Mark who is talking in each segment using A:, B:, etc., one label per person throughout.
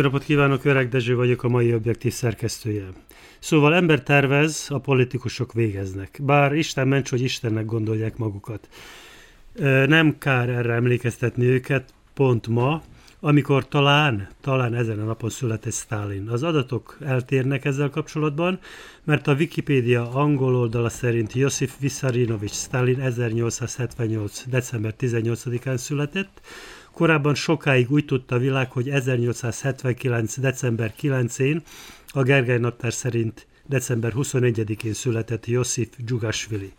A: Jó napot kívánok, Öreg Dezső vagyok, a mai objektív szerkesztője. Szóval ember tervez, a politikusok végeznek. Bár Isten ments, hogy Istennek gondolják magukat. Nem kár erre emlékeztetni őket, pont ma, amikor talán, talán ezen a napon született Stalin. Az adatok eltérnek ezzel kapcsolatban, mert a Wikipédia angol oldala szerint Josif Vissarinovics Stalin 1878. december 18-án született, Korábban sokáig úgy tudta a világ, hogy 1879. december 9-én, a Gergely naptár szerint december 21-én született Josif Dzsugasvili.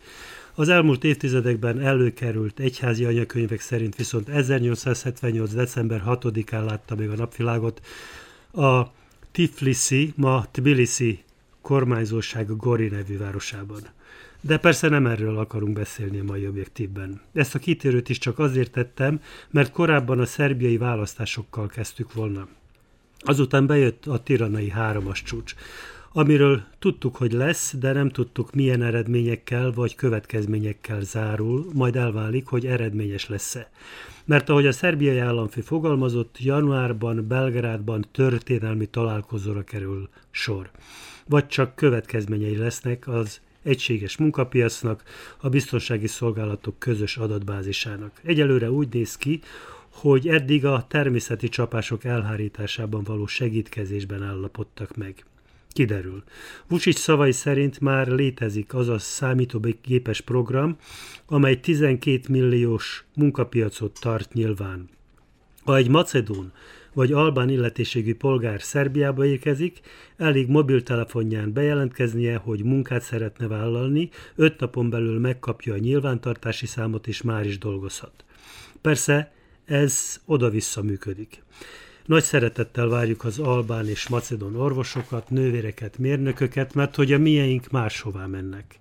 A: Az elmúlt évtizedekben előkerült egyházi anyakönyvek szerint viszont 1878. december 6-án látta még a napvilágot a Tiflisi, ma Tbilisi kormányzóság Gori nevű városában. De persze nem erről akarunk beszélni a mai objektívben. Ezt a kitérőt is csak azért tettem, mert korábban a szerbiai választásokkal kezdtük volna. Azután bejött a tiranai háromas csúcs, amiről tudtuk, hogy lesz, de nem tudtuk milyen eredményekkel vagy következményekkel zárul, majd elválik, hogy eredményes lesz-e. Mert ahogy a szerbiai államfő fogalmazott, januárban Belgrádban történelmi találkozóra kerül sor. Vagy csak következményei lesznek az egységes munkapiacnak, a biztonsági szolgálatok közös adatbázisának. Egyelőre úgy néz ki, hogy eddig a természeti csapások elhárításában való segítkezésben állapodtak meg. Kiderül. Vucic szavai szerint már létezik az a számítógépes program, amely 12 milliós munkapiacot tart nyilván. Ha egy macedón vagy albán illetéségű polgár Szerbiába érkezik, elég mobiltelefonján bejelentkeznie, hogy munkát szeretne vállalni, öt napon belül megkapja a nyilvántartási számot, és már is dolgozhat. Persze ez oda-vissza működik. Nagy szeretettel várjuk az albán és macedon orvosokat, nővéreket, mérnököket, mert hogy a mieink máshová mennek.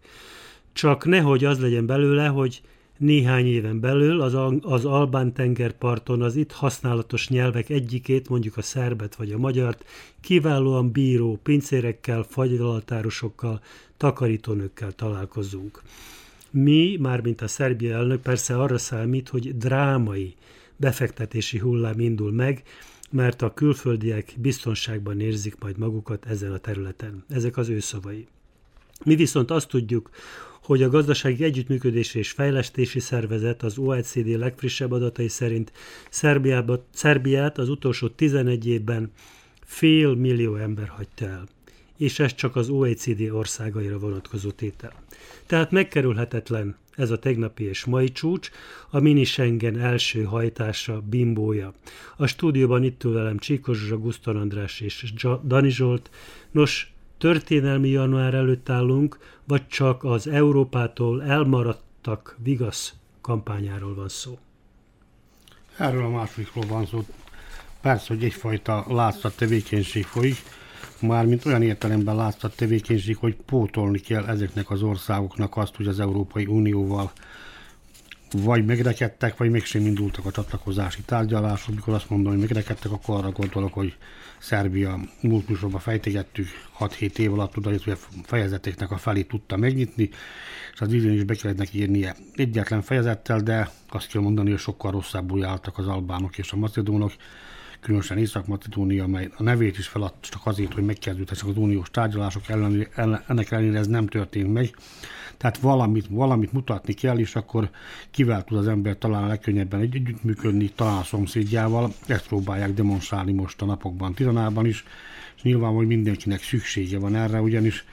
A: Csak nehogy az legyen belőle, hogy néhány éven belül az, az Albán tengerparton az itt használatos nyelvek egyikét, mondjuk a szerbet vagy a magyart, kiválóan bíró pincérekkel, fagylaltárosokkal, takarítónőkkel találkozunk. Mi, mármint a Szerbia elnök persze arra számít, hogy drámai befektetési hullám indul meg, mert a külföldiek biztonságban érzik majd magukat ezen a területen. Ezek az ő szavai. Mi viszont azt tudjuk, hogy a Gazdasági Együttműködési és Fejlesztési Szervezet az OECD legfrissebb adatai szerint Szerbiába, Szerbiát az utolsó 11 évben fél millió ember hagyta el. És ez csak az OECD országaira vonatkozó tétel. Tehát megkerülhetetlen ez a tegnapi és mai csúcs, a mini Schengen első hajtása, bimbója. A stúdióban itt ül velem Csíkos Zsuzsa, Guszton András és Dani Zsolt. Nos, történelmi január előtt állunk, vagy csak az Európától elmaradtak vigasz kampányáról van szó?
B: Erről a másodikról van szó. Persze, hogy egyfajta látszat tevékenység folyik, mármint olyan értelemben látszat tevékenység, hogy pótolni kell ezeknek az országoknak azt, hogy az Európai Unióval vagy megrekedtek, vagy mégsem indultak a csatlakozási tárgyalások. Mikor azt mondom, hogy megrekedtek, akkor arra gondolok, hogy Szerbia múlt fejtegettük 6-7 év alatt oda, hogy a fejezeteknek a felét tudta megnyitni, és az idén is be kellett neki írnie. Egyetlen fejezettel, de azt kell mondani, hogy sokkal rosszabbul álltak az albánok és a macedónok, különösen Észak-Macedónia, amely a nevét is feladt csak azért, hogy megkezdődhessenek az uniós tárgyalások ellen, ennek ellenére ez nem történt meg. Tehát valamit, valamit mutatni kell, és akkor kivel tud az ember talán a legkönnyebben együttműködni, talán a szomszédjával. Ezt próbálják demonstrálni most a napokban Tiranában is, és nyilván, hogy mindenkinek szüksége van erre, ugyanis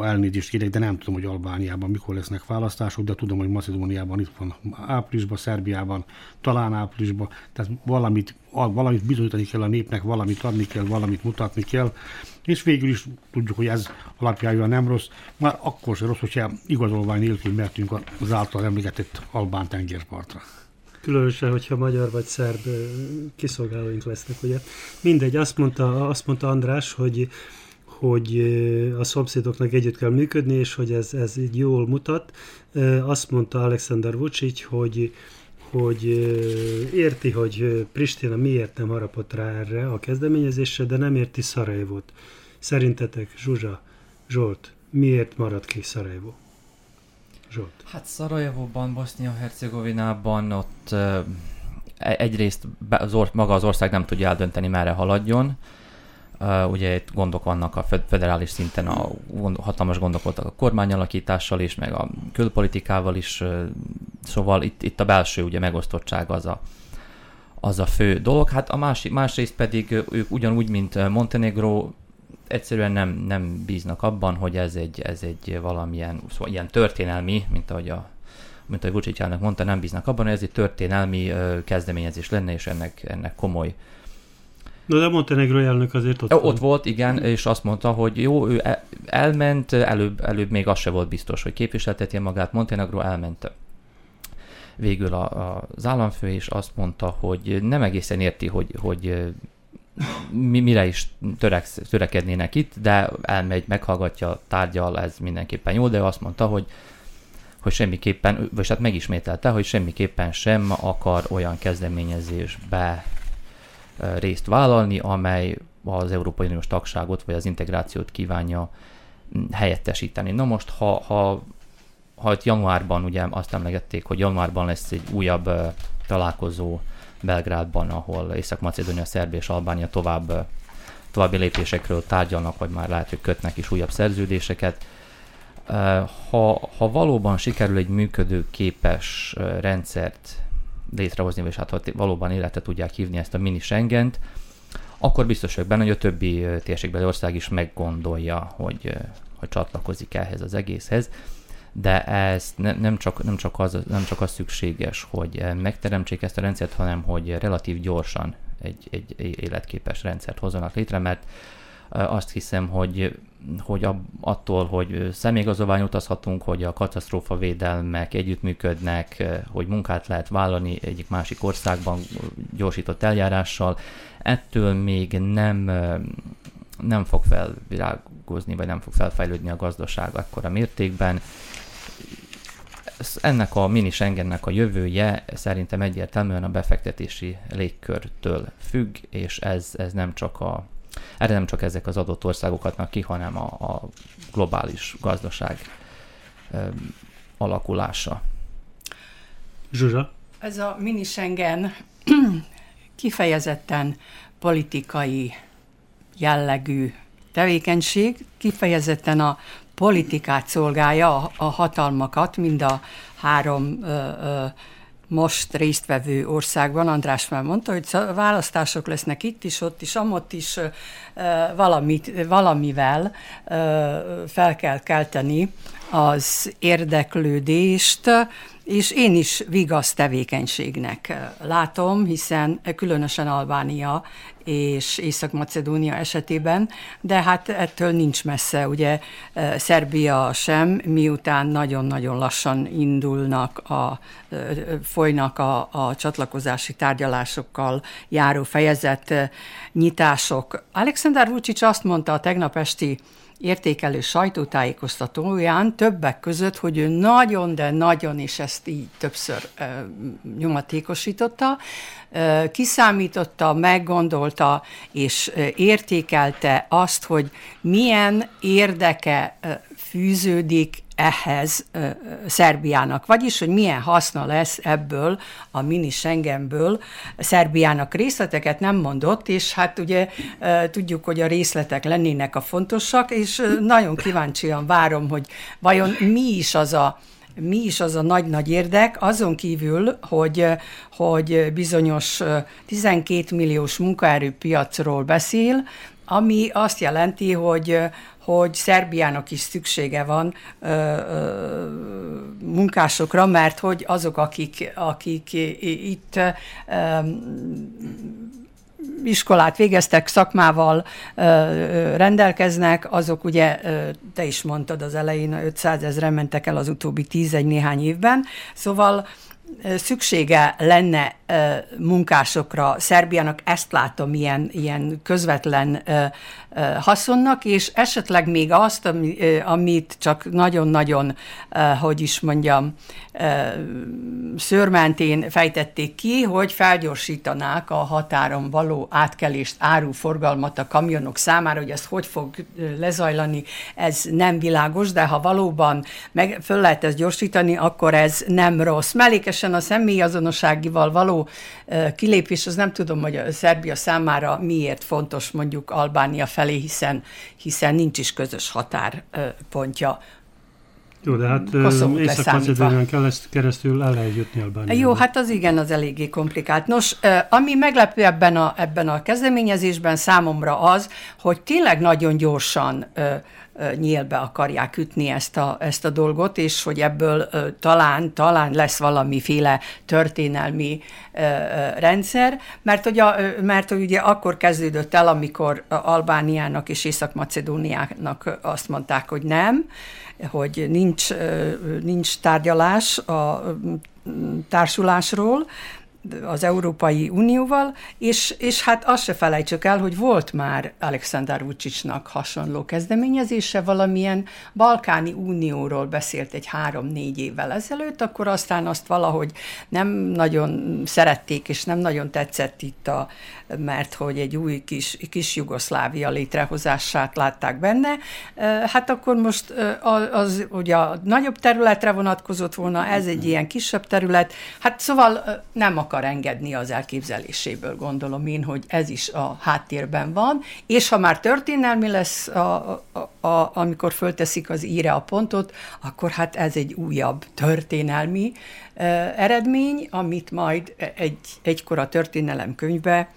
B: elnézést kérek, de nem tudom, hogy Albániában mikor lesznek választások, de tudom, hogy Macedóniában itt van áprilisban, Szerbiában, talán áprilisban, tehát valamit, valamit bizonyítani kell a népnek, valamit adni kell, valamit mutatni kell, és végül is tudjuk, hogy ez alapjában nem rossz, már akkor sem rossz, hogyha igazolvány nélkül mertünk az által emlegetett Albán tengerpartra.
A: Különösen, hogyha magyar vagy szerb kiszolgálóink lesznek, ugye. Mindegy, azt mondta, azt mondta András, hogy hogy a szomszédoknak együtt kell működni, és hogy ez, ez így jól mutat. Azt mondta Alexander Vucic, hogy, hogy érti, hogy Pristina miért nem harapott rá erre a kezdeményezésre, de nem érti Szarajevot. Szerintetek, Zsuzsa, Zsolt, miért maradt ki Szarajevó?
C: Zsolt. Hát Szarajevóban, Bosznia-Hercegovinában ott e, egyrészt maga az ország nem tudja eldönteni, merre haladjon. Uh, ugye itt gondok vannak a federális szinten, a, hatalmas gondok voltak a kormányalakítással is, meg a külpolitikával is, uh, szóval itt, itt a belső ugye megosztottság az a, az a fő dolog. Hát a másik, másrészt pedig ők ugyanúgy, mint Montenegro, egyszerűen nem, nem bíznak abban, hogy ez egy, ez egy valamilyen szóval ilyen történelmi, mint ahogy a mint ahogy Vucic mondta, nem bíznak abban, hogy ez egy történelmi uh, kezdeményezés lenne, és ennek, ennek komoly
A: No, de Montenegro elnök azért ott,
C: ott volt. volt, igen, és azt mondta, hogy jó, ő e- elment, előbb, előbb még az se volt biztos, hogy képviseltetje magát, Montenegro elment végül a, a, az államfő, és azt mondta, hogy nem egészen érti, hogy, hogy mi, mire is törek, törekednének itt, de elmegy, meghallgatja, tárgyal, ez mindenképpen jó, de azt mondta, hogy hogy semmiképpen, vagy hát megismételte, hogy semmiképpen sem akar olyan kezdeményezésbe részt vállalni, amely az Európai Uniós tagságot vagy az integrációt kívánja helyettesíteni. Na most, ha, ha, ha itt januárban, ugye azt emlegették, hogy januárban lesz egy újabb találkozó Belgrádban, ahol Észak-Macedónia, Szerbia és Albánia tovább, további lépésekről tárgyalnak, vagy már lehet, hogy kötnek is újabb szerződéseket. Ha, ha valóban sikerül egy működő képes rendszert létrehozni, és hát valóban életet tudják hívni ezt a mini Schengent, akkor biztos vagyok benne, hogy a többi térségbeli ország is meggondolja, hogy, hogy csatlakozik ehhez az egészhez. De ez ne, nem, csak, nem, csak az, nem csak az szükséges, hogy megteremtsék ezt a rendszert, hanem hogy relatív gyorsan egy, egy életképes rendszert hozzanak létre, mert azt hiszem, hogy, hogy attól, hogy személyigazolvány utazhatunk, hogy a katasztrófa védelmek együttműködnek, hogy munkát lehet vállalni egyik másik országban gyorsított eljárással, ettől még nem, nem fog felvirágozni, vagy nem fog felfejlődni a gazdaság akkora mértékben, ennek a mini Schengennek a jövője szerintem egyértelműen a befektetési légkörtől függ, és ez, ez nem csak a erre nem csak ezek az adott országok adnak ki, hanem a, a globális gazdaság alakulása.
A: Zsuzsa?
D: Ez a mini Schengen kifejezetten politikai jellegű tevékenység, kifejezetten a politikát szolgálja, a, a hatalmakat, mind a három ö, ö, most résztvevő országban, András már mondta, hogy választások lesznek itt is, ott is, amott is, valamit, valamivel fel kell kelteni az érdeklődést, és én is vigasz tevékenységnek látom, hiszen különösen Albánia és Észak-Macedónia esetében, de hát ettől nincs messze, ugye Szerbia sem, miután nagyon-nagyon lassan indulnak, a, folynak a, a csatlakozási tárgyalásokkal járó fejezet nyitások. Alexander Vucic azt mondta a tegnap esti értékelő sajtótájékoztatóján többek között, hogy ő nagyon, de nagyon, és ezt így többször e, nyomatékosította, e, kiszámította, meggondolta és értékelte azt, hogy milyen érdeke fűződik ehhez uh, Szerbiának, vagyis, hogy milyen haszna lesz ebből a mini Schengenből Szerbiának részleteket nem mondott, és hát ugye uh, tudjuk, hogy a részletek lennének a fontosak, és uh, nagyon kíváncsian várom, hogy vajon mi is az a mi is az a nagy-nagy érdek, azon kívül, hogy, hogy bizonyos 12 milliós munkaerőpiacról beszél, ami azt jelenti, hogy, hogy Szerbiának is szüksége van ö, ö, munkásokra, mert hogy azok, akik, akik itt ö, iskolát végeztek, szakmával ö, rendelkeznek, azok ugye, ö, te is mondtad az elején, 500 ezeren mentek el az utóbbi 11 néhány évben, szóval szüksége lenne munkásokra. Szerbiának ezt látom ilyen, ilyen közvetlen haszonnak, és esetleg még azt, amit csak nagyon-nagyon, hogy is mondjam, szörmentén fejtették ki, hogy felgyorsítanák a határon való átkelést, áruforgalmat a kamionok számára, hogy ez hogy fog lezajlani, ez nem világos, de ha valóban meg föl lehet ezt gyorsítani, akkor ez nem rossz. Mellékesen a személyazonosságival való kilépés, az nem tudom, hogy a Szerbia számára miért fontos mondjuk Albánia felé, hiszen, hiszen nincs is közös határpontja.
A: Jó, de hát Észak-Macedónián keresztül el lehet jutni Albániába.
D: Jó, hát az igen, az eléggé komplikált. Nos, ami meglepő ebben a, ebben a kezdeményezésben számomra az, hogy tényleg nagyon gyorsan nyílbe akarják ütni ezt a, ezt a dolgot, és hogy ebből talán, talán lesz valamiféle történelmi rendszer, mert, a, mert ugye akkor kezdődött el, amikor Albániának és Észak-Macedóniának azt mondták, hogy nem, hogy nincs, nincs tárgyalás a társulásról, az Európai Unióval, és, és hát azt se felejtsük el, hogy volt már Alexander Vucicnak hasonló kezdeményezése, valamilyen balkáni unióról beszélt egy három-négy évvel ezelőtt, akkor aztán azt valahogy nem nagyon szerették, és nem nagyon tetszett itt a, mert hogy egy új kis, kis Jugoszlávia létrehozását látták benne, hát akkor most az, az ugye a nagyobb területre vonatkozott volna, ez egy ilyen kisebb terület, hát szóval nem akar engedni az elképzeléséből, gondolom én, hogy ez is a háttérben van, és ha már történelmi lesz, a, a, a, amikor fölteszik az íre a pontot, akkor hát ez egy újabb történelmi eredmény, amit majd egy, egykor a történelem könyvbe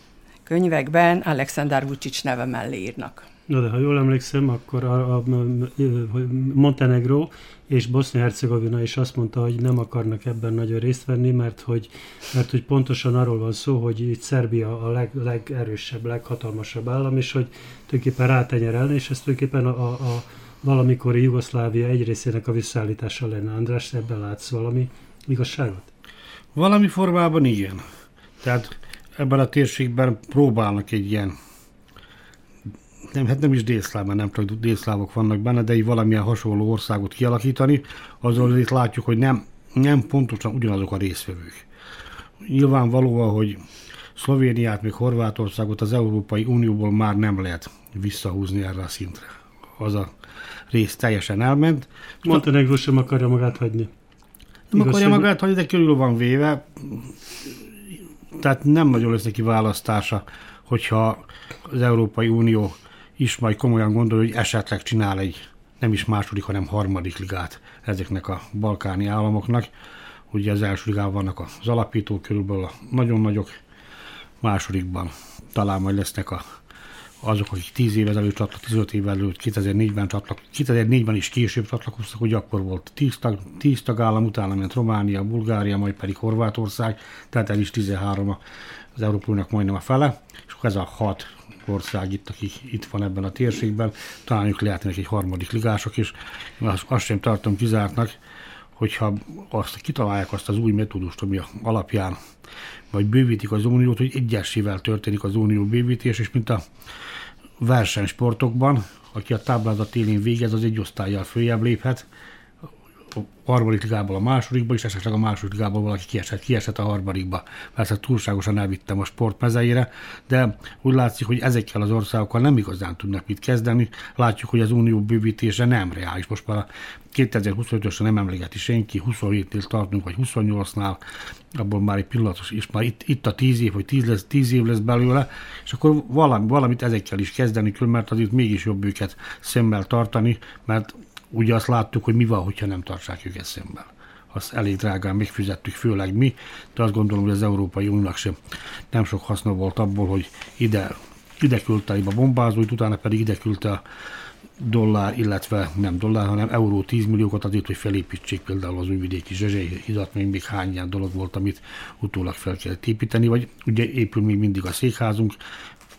D: könyvekben Alexander Vucic neve mellé írnak.
A: Na de ha jól emlékszem, akkor a, a, a Montenegro és Bosznia-Hercegovina is azt mondta, hogy nem akarnak ebben nagyon részt venni, mert hogy, mert hogy pontosan arról van szó, hogy itt Szerbia a leg, legerősebb, leghatalmasabb állam, és hogy tulajdonképpen rátenyerelni, és ez tulajdonképpen a, a, a valamikori Jugoszlávia egy részének a visszaállítása lenne. András, ebben látsz valami igazságot?
B: Valami formában igen. Tehát ebben a térségben próbálnak egy ilyen nem, hát nem is délszláv, mert nem csak délszlávok vannak benne, de egy valamilyen hasonló országot kialakítani, azon itt látjuk, hogy nem, nem pontosan ugyanazok a részvevők. Nyilvánvalóan, hogy Szlovéniát, még Horvátországot az Európai Unióból már nem lehet visszahúzni erre a szintre. Az a rész teljesen elment.
A: Montenegro sem akarja magát hagyni.
B: Nem Igaz, akarja magát hagyni, de körül van véve tehát nem nagyon lesz neki választása, hogyha az Európai Unió is majd komolyan gondol, hogy esetleg csinál egy nem is második, hanem harmadik ligát ezeknek a balkáni államoknak. Ugye az első ligában vannak az alapítók, körülbelül a nagyon nagyok, másodikban talán majd lesznek a, azok, akik 10 évvel előtt csatlakoztak, 15 évvel előtt, 2004-ben csatlakoztak, 2004-ben is később csatlakoztak, hogy akkor volt 10, tag, 10 tagállam, utána ment Románia, Bulgária, majd pedig Horvátország, tehát el is 13 az Európának majdnem a fele, és akkor ez a hat ország itt, aki itt van ebben a térségben, talán ők lehetnek egy harmadik ligások, és azt, azt sem tartom kizártnak, hogyha azt kitalálják azt az új metódust, ami alapján vagy bővítik az uniót, hogy egyesével történik az unió bővítés, és mint a versenysportokban, aki a táblázat élén végez, az egy osztályjal följebb léphet, harmadik ligából a másodikba, és esetleg a második ligából valaki kiesett, kiesett a harmadikba. Persze túlságosan elvittem a sport mezeire, de úgy látszik, hogy ezekkel az országokkal nem igazán tudnak mit kezdeni. Látjuk, hogy az unió bővítése nem reális. Most már 2025-ösre nem emlegeti senki, 27-nél tartunk, vagy 28-nál, abból már egy pillanatos, és már itt, itt a 10 év, hogy 10, lesz, 10 év lesz belőle, és akkor valami, valamit ezekkel is kezdeni mert azért mégis jobb őket szemmel tartani, mert ugye azt láttuk, hogy mi van, hogyha nem tartsák őket szemben. Azt elég drágán megfizettük, főleg mi, de azt gondolom, hogy az Európai Uniónak sem nem sok haszna volt abból, hogy ide, ide küldte a bombázóit, utána pedig ide küldte a dollár, illetve nem dollár, hanem euró 10 milliókat azért, hogy felépítsék például az újvidéki Zsezsely hidat, még, még hány ilyen dolog volt, amit utólag fel kellett építeni, vagy ugye épül még mindig a székházunk,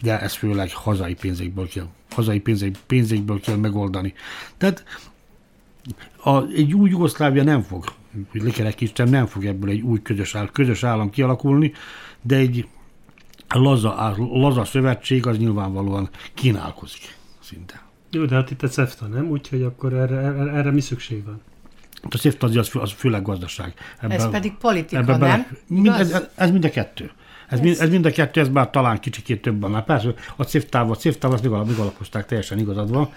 B: de ez főleg hazai pénzekből kell, hazai pénzek, pénzekből kell megoldani. Tehát a, egy új Jugoszlávia nem fog, hogy lekerekítsem, nem fog ebből egy új közös, áll, közös állam kialakulni, de egy laza, laza szövetség az nyilvánvalóan kínálkozik szinte.
A: Jó, de hát itt a CEFTA, nem? Úgyhogy akkor erre, erre, erre mi szükség van?
B: A CEFTA az, az főleg gazdaság.
D: Ebben, ez pedig politika, ebben, nem?
B: Mind, ez, ez mind a kettő. Ez, mind, ez mind a kettő, ez már talán kicsikét több van. Már persze a CIFTÁV, a CIFTÁV azt megalapozták, teljesen igazad van.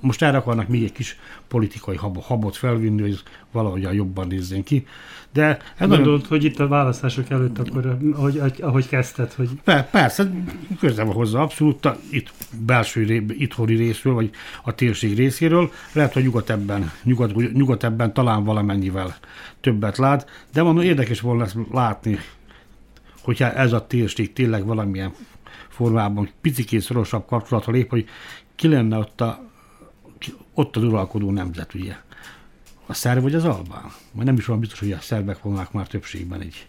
B: Most erre akarnak még egy kis politikai habot felvinni, hogy valahogy jobban nézzen ki. De
A: ez Gondolod, nagyon... hogy itt a választások előtt akkor, ahogy, ahogy kezdted, hogy...
B: Persze, közel van hozzá abszolút, itt belső itthoni részről, vagy a térség részéről. Lehet, hogy nyugat ebben, nyugat, nyugat ebben talán valamennyivel többet lát, de mondom, érdekes volna ezt látni hogyha ez a térség tényleg valamilyen formában picikét szorosabb kapcsolatra lép, hogy ki lenne ott, a, ott az uralkodó nemzet, ugye? A szerb vagy az albán? Majd nem is van biztos, hogy a szerbek volnák már többségben egy,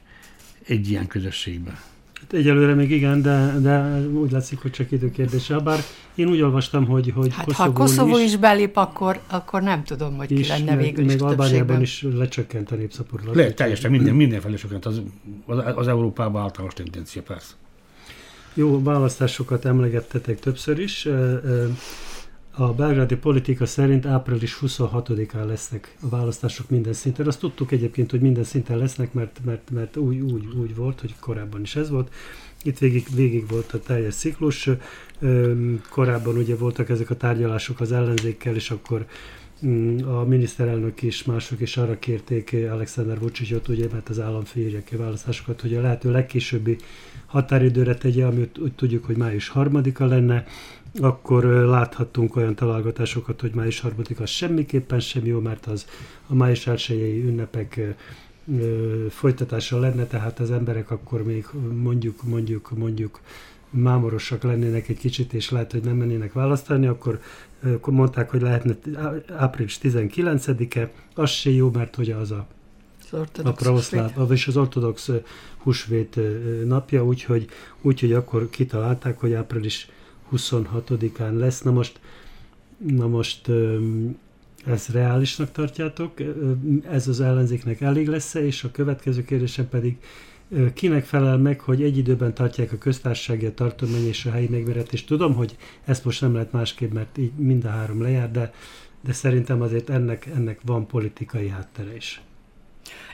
B: egy ilyen közösségben.
A: Hát egyelőre még igen, de, de úgy látszik, hogy csak időkérdése. Bár én úgy olvastam, hogy, hogy
D: hát Koszovó ha Koszovó is, is belép, akkor, akkor nem tudom, hogy ki lenne végül
A: még is Albániában is lecsökkent a népszaporulat.
B: Le, teljesen minden, mindenfelé csökkent. Az, az, az Európában általános tendencia, persze.
A: Jó, választásokat emlegettetek többször is. A belgrádi politika szerint április 26-án lesznek a választások minden szinten. Azt tudtuk egyébként, hogy minden szinten lesznek, mert, mert, mert úgy, úgy, úgy volt, hogy korábban is ez volt. Itt végig, végig volt a teljes ciklus. Korábban ugye voltak ezek a tárgyalások az ellenzékkel, és akkor mm, a miniszterelnök is, mások is arra kérték Alexander Vucicot, ugye, mert az államfő írja ki választásokat, hogy a lehető legkésőbbi határidőre tegye, ami úgy tudjuk, hogy május harmadika lenne, akkor láthattunk olyan találgatásokat, hogy május harmadik az semmiképpen sem jó, mert az a május elsőjei ünnepek folytatása lenne, tehát az emberek akkor még mondjuk, mondjuk, mondjuk mámorosak lennének egy kicsit, és lehet, hogy nem mennének választani, akkor, mondták, hogy lehetne április 19-e, az se jó, mert hogy az a a pravoszláv, vagyis az ortodox húsvét napja, úgyhogy, úgyhogy akkor kitalálták, hogy április 26-án lesz. Na most, na most ezt reálisnak tartjátok? Ez az ellenzéknek elég lesz-e? És a következő kérdésem pedig, kinek felel meg, hogy egy időben tartják a köztársasági, a tartomány és a helyi megveretést. Tudom, hogy ezt most nem lehet másképp, mert így mind a három lejár, de, de szerintem azért ennek, ennek van politikai háttere is.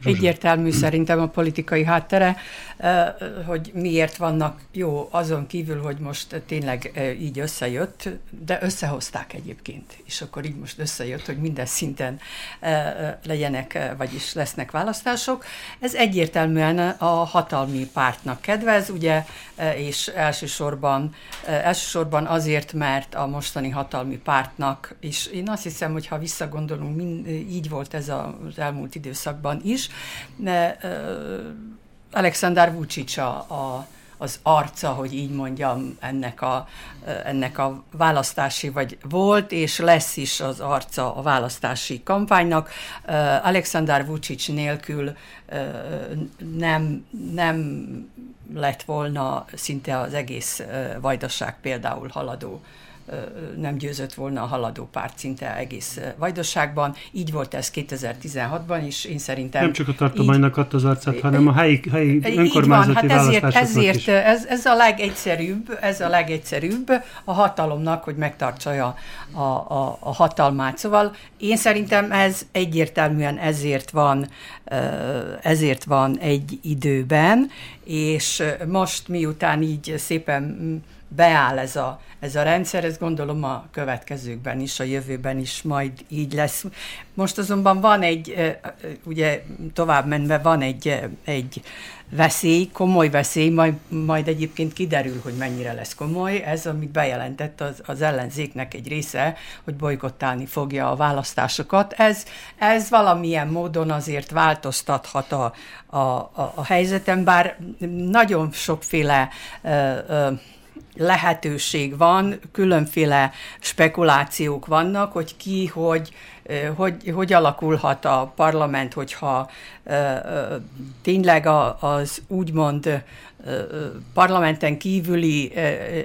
D: Egyértelmű szerintem a politikai háttere, hogy miért vannak jó azon kívül, hogy most tényleg így összejött, de összehozták egyébként, és akkor így most összejött, hogy minden szinten legyenek, vagyis lesznek választások. Ez egyértelműen a hatalmi pártnak kedvez, ugye, és elsősorban, elsősorban azért, mert a mostani hatalmi pártnak, és én azt hiszem, hogy ha visszagondolunk, így volt ez az elmúlt időszakban is, de Alexander Vucic a, a, az arca, hogy így mondjam, ennek a, ennek a választási, vagy volt, és lesz is az arca a választási kampánynak. Alexander Vucic nélkül nem, nem lett volna szinte az egész vajdaság például haladó nem győzött volna a haladó párt szinte egész vajdaságban. Így volt ez 2016-ban, és én szerintem...
A: Nem csak a tartománynak adta az arcát, hanem a helyi, helyi önkormányzati van, hát ezért,
D: ezért
A: is.
D: Ez, ez a legegyszerűbb, ez a legegyszerűbb a hatalomnak, hogy megtartsa a, a, a, a hatalmát. Szóval én szerintem ez egyértelműen ezért van, ezért van egy időben, és most miután így szépen beáll ez a, ez a rendszer, ez gondolom a következőkben is, a jövőben is majd így lesz. Most azonban van egy, ugye tovább menve van egy, egy veszély, komoly veszély, majd, majd egyébként kiderül, hogy mennyire lesz komoly. Ez, amit bejelentett az, az ellenzéknek egy része, hogy bolykottálni fogja a választásokat. Ez, ez valamilyen módon azért változtathat a, a, a, a helyzeten, bár nagyon sokféle ö, ö, lehetőség van, különféle spekulációk vannak, hogy ki, hogy, hogy, hogy alakulhat a parlament, hogyha tényleg az úgymond parlamenten kívüli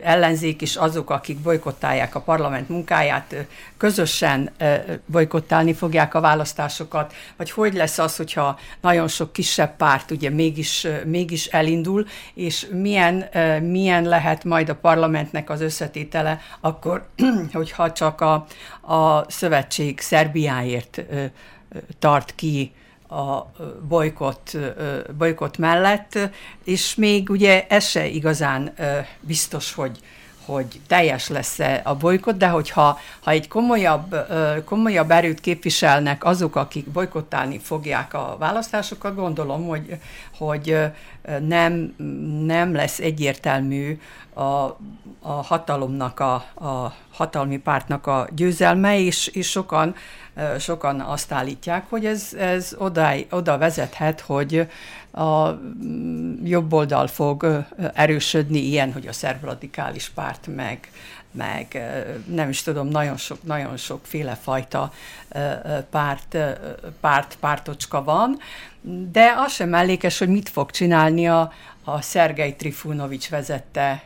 D: ellenzék is azok, akik bolykottálják a parlament munkáját, közösen bolykottálni fogják a választásokat, vagy hogy lesz az, hogyha nagyon sok kisebb párt ugye mégis, mégis elindul, és milyen, milyen lehet majd a parlamentnek az összetétele akkor, hogyha csak a, a szövetség Szerbiáért tart ki a bolykott, bolykott mellett, és még ugye ez se igazán biztos, hogy, hogy teljes lesz a bolykott, de hogyha ha egy komolyabb, komolyabb erőt képviselnek azok, akik bolykottálni fogják a választásokat, gondolom, hogy, hogy nem, nem lesz egyértelmű a, a hatalomnak, a, a hatalmi pártnak a győzelme, és, és sokan, sokan azt állítják, hogy ez, ez oda, oda vezethet, hogy a mm, jobb oldal fog erősödni, ilyen, hogy a szerb radikális párt meg, meg nem is tudom, nagyon sok, nagyon sokféle fajta párt, párt, pártocska van, de az sem mellékes, hogy mit fog csinálni a, a Szergei Trifunovics vezette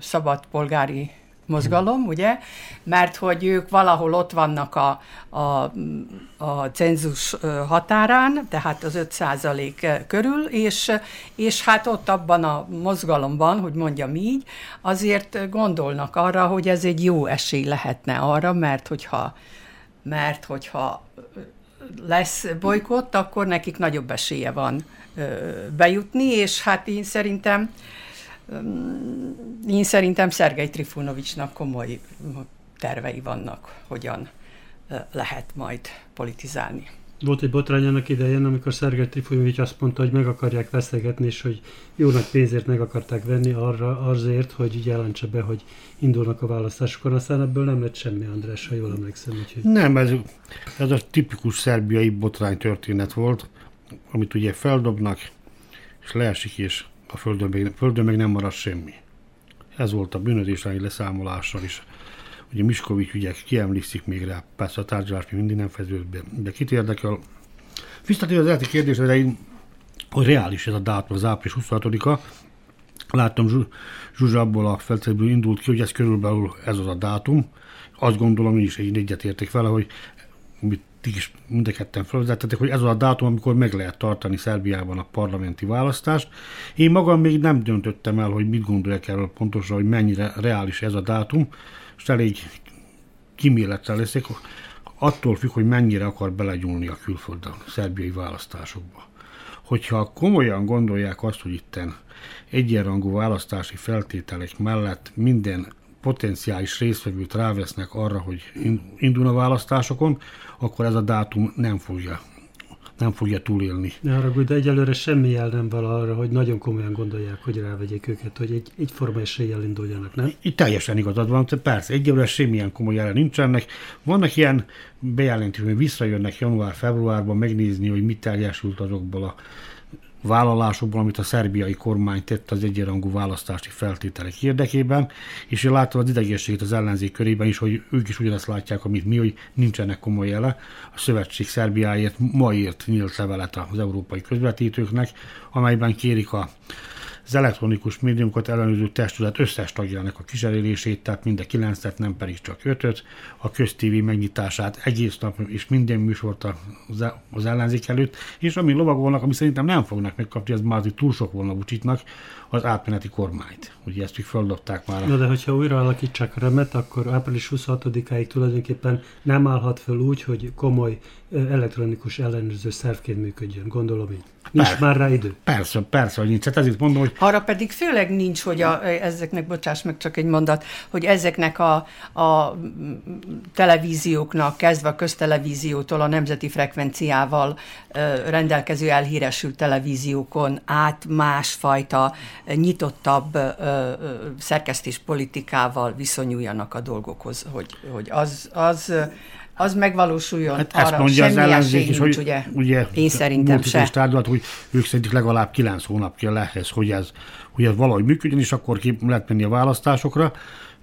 D: szabad polgári mozgalom, ugye? Mert hogy ők valahol ott vannak a, a, a cenzus határán, tehát az 5% körül, és, és hát ott abban a mozgalomban, hogy mondjam így, azért gondolnak arra, hogy ez egy jó esély lehetne arra, mert hogyha, mert hogyha lesz bolykott, akkor nekik nagyobb esélye van bejutni, és hát én szerintem én szerintem Szergei Trifunovicsnak komoly tervei vannak, hogyan lehet majd politizálni.
A: Volt egy botrány annak idején, amikor Szergei Trifunovics azt mondta, hogy meg akarják veszegetni, és hogy jó nagy pénzért meg akarták venni arra, azért, hogy jelentse be, hogy indulnak a választásokon. Aztán ebből nem lett semmi, András, ha jól emlékszem. Úgyhogy...
B: Nem, ez, ez a tipikus szerbiai botrány történet volt, amit ugye feldobnak, és leesik, és a földön még, földön még nem marad semmi. Ez volt a bűnözéslányi leszámolással is. Ugye Miskovics ügyek kiemlékszik még rá, persze a tárgyalás még mindig nem fejeződött be. De kit érdekel? Visszatérve az eredeti kérdésre, hogy reális ez a dátum, az április 26-a. Láttam Zsuzsa a feltételből indult ki, hogy ez körülbelül ez az a dátum. Azt gondolom, én is egy egyetértek vele, hogy amit ti is mind a ketten felvezettetek, hogy ez a dátum, amikor meg lehet tartani Szerbiában a parlamenti választást. Én magam még nem döntöttem el, hogy mit gondoljak erről pontosan, hogy mennyire reális ez a dátum, és elég kiméletre leszek, attól függ, hogy mennyire akar belegyúlni a külföld a szerbiai választásokba. Hogyha komolyan gondolják azt, hogy itten egyenrangú választási feltételek mellett minden potenciális résztvevőt rávesznek arra, hogy indul a választásokon, akkor ez a dátum nem fogja nem fogja túlélni.
A: Ne haragudj, de egyelőre semmi jel nem van arra, hogy nagyon komolyan gondolják, hogy rávegyék őket, hogy egy, egyforma eséllyel induljanak, nem?
B: Itt teljesen igazad van, persze, egyelőre semmilyen komoly jelen nincsenek. Vannak ilyen bejelentések, hogy visszajönnek január-februárban megnézni, hogy mit teljesült azokból a vállalásokból, amit a szerbiai kormány tett az egyenrangú választási feltételek érdekében, és én látom az idegességet az ellenzék körében is, hogy ők is ugyanazt látják, amit mi, hogy nincsenek komoly jele. A szövetség Szerbiáért ma írt nyílt levelet az európai közvetítőknek, amelyben kérik a az elektronikus médiumokat ellenőrző testület összes tagjának a kísérlését, tehát mind a kilencet, nem pedig csak ötöt, a köztévé megnyitását egész nap és minden műsort az ellenzék előtt, és ami lovagolnak, ami szerintem nem fognak megkapni, az már túl sok volna Vucsitnak, az átmeneti kormányt. Ugye ezt még földobták már.
A: Na de hogyha újra alakítsák a remet, akkor április 26-áig tulajdonképpen nem állhat föl úgy, hogy komoly elektronikus ellenőrző szervként működjön, gondolom így. Nincs persze, már rá idő?
B: Persze, persze, hogy nincs. Hát ezért mondom, hogy...
D: Arra pedig főleg nincs, hogy a, ezeknek, bocsáss meg csak egy mondat, hogy ezeknek a, a televízióknak, kezdve a köztelevíziótól a nemzeti frekvenciával rendelkező elhíresült televíziókon át másfajta nyitottabb szerkesztéspolitikával viszonyuljanak a dolgokhoz, hogy, hogy az, az az megvalósuljon.
B: Hát
D: Arra
B: ezt mondja az
D: semmi
B: ellenzék is, hogy
D: ugye?
B: ugye
D: Én szerintem se.
B: tárgyalt, hogy ők szerint legalább 9 hónap kell ehhez, hogy ez, hogy ez valahogy működjön, és akkor ki lehet menni a választásokra.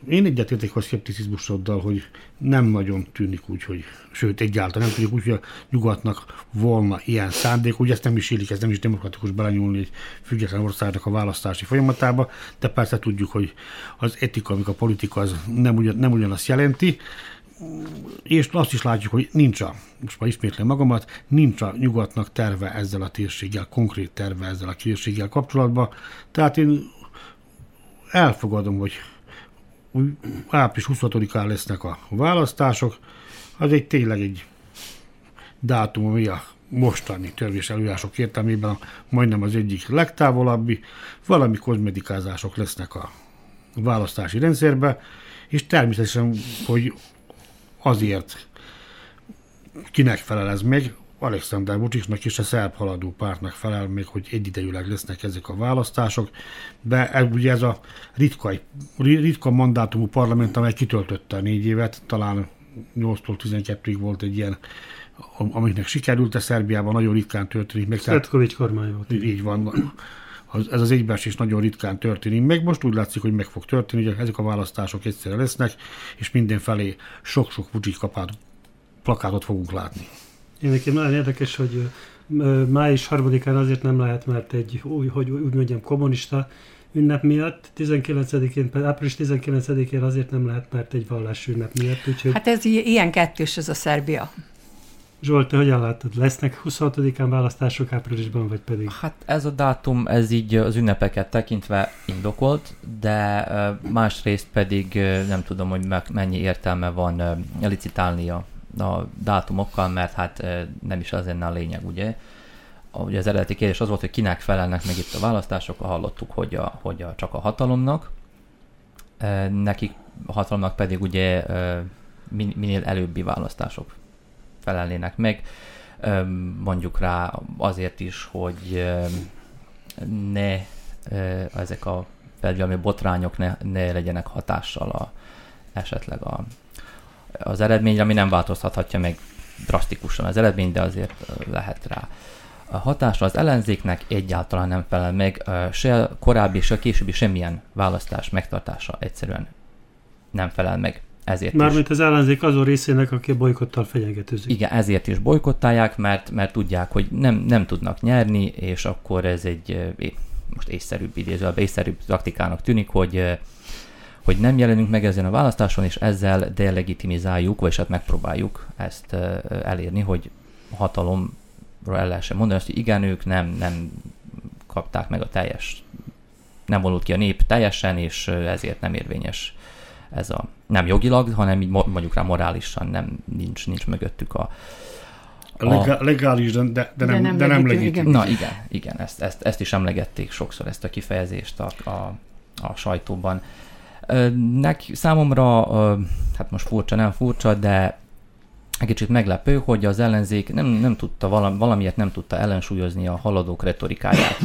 B: Én egyetértek a szkepticizmusoddal, hogy nem nagyon tűnik úgy, hogy, sőt, egyáltalán nem tűnik úgy, hogy a nyugatnak volna ilyen szándék, hogy ezt nem is illik, ez nem is demokratikus belenyúlni egy független országnak a választási folyamatába, de persze tudjuk, hogy az etika, amik a politika, az nem, ugyan, nem ugyanazt jelenti, és azt is látjuk, hogy nincs a, most már ismétlem magamat, nincs a nyugatnak terve ezzel a térséggel, konkrét terve ezzel a térséggel kapcsolatban. Tehát én elfogadom, hogy április 26-án lesznek a választások, az egy tényleg egy dátum, ami a mostani törvés előírások értelmében majdnem az egyik legtávolabbi, valami kozmetikázások lesznek a választási rendszerbe, és természetesen, hogy azért kinek felel ez meg, Alexander Vucicnak és a szerb haladó pártnak felel még, hogy egyidejűleg lesznek ezek a választások, de ez, ugye ez a ritka, ritka mandátumú parlament, amely kitöltötte a négy évet, talán 8-tól 12-ig volt egy ilyen, amiknek sikerült, a Szerbiában nagyon ritkán történik meg.
A: Svetkovics kormány volt.
B: így van. Az, ez az egybeesés nagyon ritkán történik meg. Most úgy látszik, hogy meg fog történni, hogy ezek a választások egyszerre lesznek, és mindenfelé sok-sok Vucic kapát, plakátot fogunk látni.
A: Én nekem nagyon érdekes, hogy május harmadikán azért nem lehet, mert egy, úgy, hogy úgy mondjam, kommunista ünnep miatt, 19-én, április 19-én azért nem lehet, mert egy vallási ünnep miatt, úgyhogy hát,
D: ez ilyen kettős ez a Szerbia.
A: Zsolt, te hogyan látod? Lesznek 26-án választások áprilisban, vagy pedig?
C: Hát ez a dátum, ez így az ünnepeket tekintve indokolt, de másrészt pedig nem tudom, hogy mennyi értelme van ö, licitálni a, dátumokkal, mert hát nem is az lenne a lényeg, ugye? Ugye az eredeti kérdés az volt, hogy kinek felelnek meg itt a választások, hallottuk, hogy, a, hogy a, csak a hatalomnak, nekik a hatalomnak pedig ugye minél előbbi választások felelnének meg. Mondjuk rá azért is, hogy ne ezek a felgyelmi botrányok ne, ne legyenek hatással a, esetleg a, az eredményre, ami nem változtathatja meg drasztikusan az eredmény, de azért lehet rá. A hatásra az ellenzéknek egyáltalán nem felel meg, se korábbi, se későbbi semmilyen választás megtartása egyszerűen nem felel meg. Ezért is.
A: Mármint az ellenzék azon részének, aki a bolykottal fenyegetőzik.
C: Igen, ezért is bolykottálják, mert, mert tudják, hogy nem, nem tudnak nyerni, és akkor ez egy é- most észszerűbb idézőben, észszerűbb taktikának tűnik, hogy ö, hogy nem jelenünk meg ezen a választáson, és ezzel delegitimizáljuk, vagy hát megpróbáljuk ezt ö, elérni, hogy hatalomról el lehessen mondani, azt, hogy igen, ők nem, nem kapták meg a teljes, nem vonult ki a nép teljesen, és ezért nem érvényes ez a, nem jogilag, hanem így mo- mondjuk rá morálisan nem, nincs, nincs mögöttük a,
B: Legá, legális, de, de, de, nem, nem, de nem
D: legitim,
B: legitim.
D: igen.
C: Na igen, igen, ezt, ezt, ezt is emlegették sokszor, ezt a kifejezést a, a, a sajtóban. Nek, számomra, hát most furcsa, nem furcsa, de egy kicsit meglepő, hogy az ellenzék nem, nem tudta, valam, valamiért nem tudta ellensúlyozni a haladók retorikáját.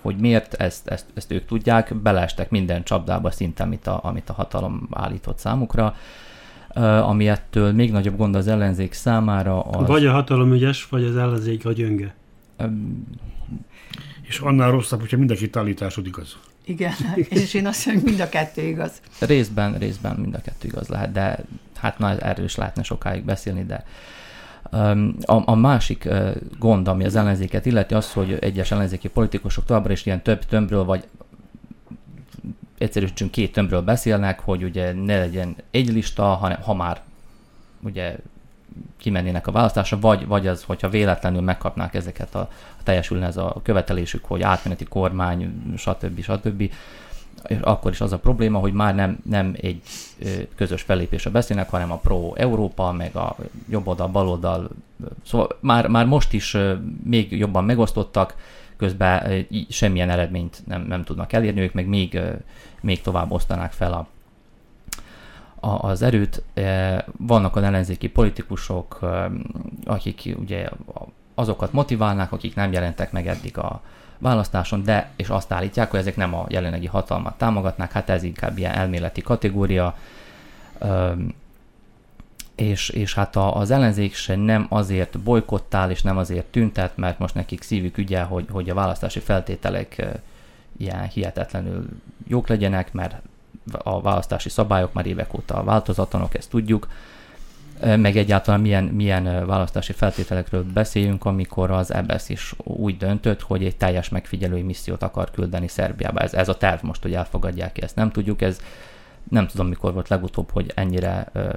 C: Hogy miért, ezt, ezt, ezt ők tudják, beleestek minden csapdába szinte, amit a, amit a hatalom állított számukra. Ami ettől még nagyobb gond az ellenzék számára az...
A: Vagy a hatalom ügyes, vagy az ellenzék a gyönge.
C: Öm,
B: És annál rosszabb, hogyha mindenki állításod igaz.
D: Igen, és én azt mondom, hogy mind a kettő igaz.
C: Részben, részben mind a kettő igaz lehet, de hát na, erről is lehetne sokáig beszélni, de um, a, a másik gond, ami az ellenzéket illeti, az, hogy egyes ellenzéki politikusok továbbra is ilyen több tömbről, vagy egyszerűsítsünk két tömbről beszélnek, hogy ugye ne legyen egy lista, hanem ha már ugye kimennének a választásra, vagy, vagy az, hogyha véletlenül megkapnák ezeket a, teljesülne ez a követelésük, hogy átmeneti kormány, stb. stb. És akkor is az a probléma, hogy már nem, nem egy közös fellépésre beszélnek, hanem a pro-Európa, meg a jobb oldal, bal oldal. Szóval már, már most is még jobban megosztottak, közben semmilyen eredményt nem, nem tudnak elérni, ők meg még, még tovább osztanák fel a, a, az erőt. Vannak az ellenzéki politikusok, akik ugye azokat motiválnák, akik nem jelentek meg eddig a választáson, de és azt állítják, hogy ezek nem a jelenlegi hatalmat támogatnák, hát ez inkább ilyen elméleti kategória. Öm, és, és hát a, az ellenzék se nem azért bolykottál, és nem azért tüntet, mert most nekik szívük ügye, hogy, hogy a választási feltételek ilyen hihetetlenül jók legyenek, mert a választási szabályok már évek óta változatlanok, ezt tudjuk, meg egyáltalán milyen, milyen választási feltételekről beszéljünk, amikor az EBSZ is úgy döntött, hogy egy teljes megfigyelői missziót akar küldeni Szerbiába. Ez, ez a terv most, hogy elfogadják ezt. Nem tudjuk, ez nem tudom, mikor volt legutóbb, hogy ennyire ö,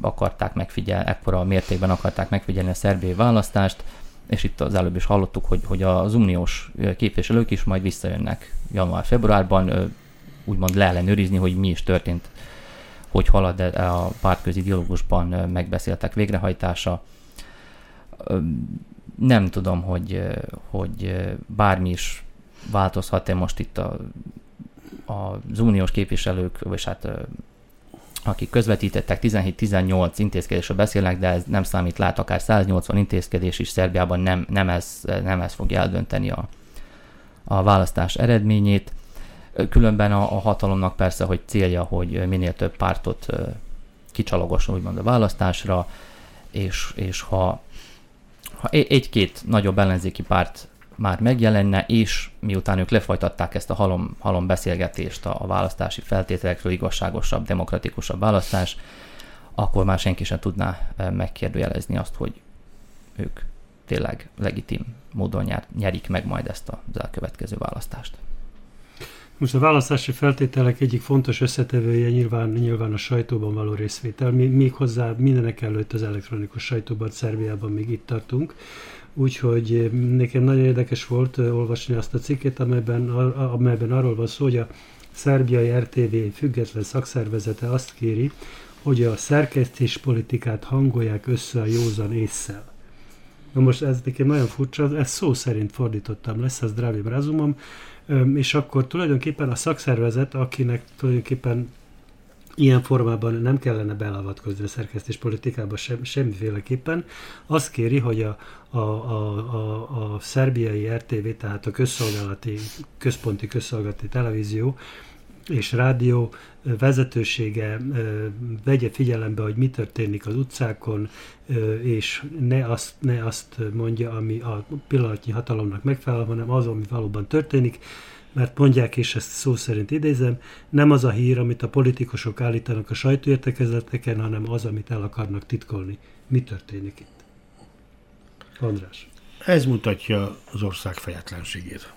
C: akarták megfigyelni, ekkora mértékben akarták megfigyelni a szerbiai választást, és itt az előbb is hallottuk, hogy, hogy az uniós képviselők is majd visszajönnek január-februárban, úgymond leellenőrizni, hogy mi is történt, hogy halad a pártközi dialógusban megbeszéltek végrehajtása. Nem tudom, hogy, hogy bármi is változhat-e most itt a, az uniós képviselők, vagy hát akik közvetítettek, 17-18 intézkedésről beszélnek, de ez nem számít, lát akár 180 intézkedés is Szerbiában nem, nem, ez, nem ez fogja eldönteni a, a választás eredményét. Különben a, a hatalomnak persze, hogy célja, hogy minél több pártot kicsalogosson úgymond a választásra, és, és ha, ha egy-két nagyobb ellenzéki párt már megjelenne, és miután ők lefolytatták ezt a halom, halom beszélgetést a, a választási feltételekről, igazságosabb, demokratikusabb választás, akkor már senki sem tudná megkérdőjelezni azt, hogy ők tényleg legitim módon nyer, nyerik meg majd ezt az elkövetkező választást.
A: Most a választási feltételek egyik fontos összetevője nyilván, nyilván a sajtóban való részvétel, még hozzá mindenek előtt az elektronikus sajtóban, Szerbiában még itt tartunk. Úgyhogy nekem nagyon érdekes volt olvasni azt a cikket, amelyben, amelyben arról van szó, hogy a szerbiai RTV független szakszervezete azt kéri, hogy a szerkesztés politikát hangolják össze a józan észszel. Na most ez nekem nagyon furcsa, ezt szó szerint fordítottam, lesz az Drávi Brazumom, és akkor tulajdonképpen a szakszervezet, akinek tulajdonképpen ilyen formában nem kellene belavatkozni a szerkesztés politikába sem, semmiféleképpen. Azt kéri, hogy a, a, a, a, a szerbiai RTV, tehát a közszolgálati, központi közszolgálati televízió és rádió vezetősége vegye figyelembe, hogy mi történik az utcákon, és ne azt, ne azt mondja, ami a pillanatnyi hatalomnak megfelel, hanem az, ami valóban történik, mert mondják, és ezt szó szerint idézem, nem az a hír, amit a politikusok állítanak a sajtóértekezleteken, hanem az, amit el akarnak titkolni. Mi történik itt? András.
B: Ez mutatja az ország fejetlenségét.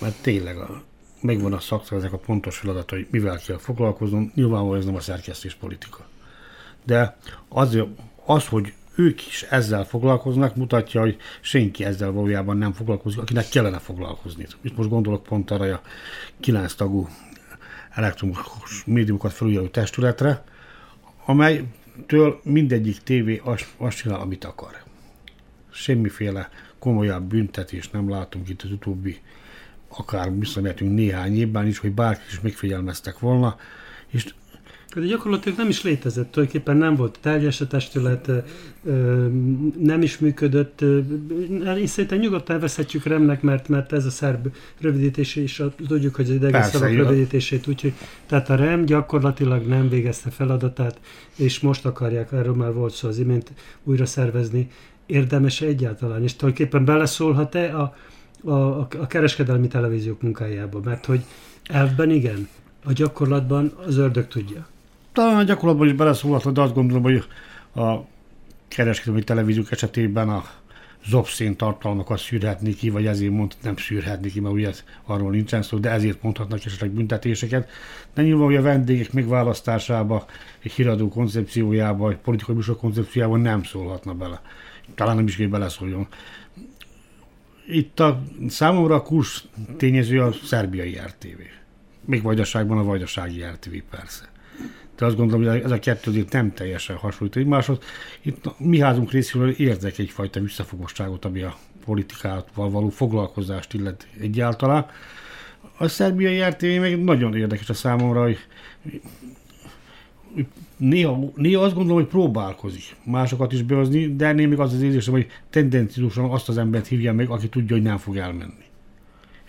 B: Mert tényleg a, megvan a szakszervezek a pontos feladat, hogy mivel kell foglalkoznom, nyilvánvalóan ez nem a szerkesztés politika. De az, az, hogy ők is ezzel foglalkoznak, mutatja, hogy senki ezzel valójában nem foglalkozik, akinek kellene foglalkozni. Itt most gondolok pont arra a kilenc tagú elektromos médiumokat felügyelő testületre, amelytől mindegyik tévé azt, azt csinál, amit akar. Semmiféle komolyabb büntetést nem látunk itt az utóbbi akár visszamehetünk néhány évben is, hogy bárki is megfigyelmeztek volna, és
A: de gyakorlatilag nem is létezett, tulajdonképpen nem volt teljes a testület, nem is működött. És szerintem nyugodtan veszhetjük remnek, mert, mert ez a szerb rövidítés, és tudjuk, hogy az idegen szavak rövidítését, úgyhogy tehát a REM gyakorlatilag nem végezte feladatát, és most akarják, erről már volt szó az imént, újra szervezni. Érdemes egyáltalán, és tulajdonképpen beleszólhat-e a, a, a kereskedelmi televíziók munkájába, mert hogy elvben igen, a gyakorlatban az ördög tudja
B: talán a gyakorlatban is beleszólhat, de azt gondolom, hogy a kereskedelmi televíziók esetében a zobszén tartalmakat szűrhetni ki, vagy ezért mond, nem szűrhetni ki, mert ugye arról nincsen szó, de ezért mondhatnak esetleg büntetéseket. De nyilván, hogy a vendégek megválasztásába, egy híradó koncepciójába, egy politikai műsor koncepciójába nem szólhatna bele. Talán nem is kell beleszóljon. Itt a számomra a kurs tényező a szerbiai RTV. Még vajdaságban a vajdasági RTV persze de azt gondolom, hogy ez a kettő nem teljesen hasonlít egymáshoz. Itt a mi házunk részéről érzek egyfajta visszafogosságot, ami a politikával való foglalkozást illet egyáltalán. A szerbiai RTV meg nagyon érdekes a számomra, hogy néha, néha azt gondolom, hogy próbálkozik másokat is behozni, de ennél még az az érzésem, hogy tendenciósan azt az embert hívja meg, aki tudja, hogy nem fog elmenni.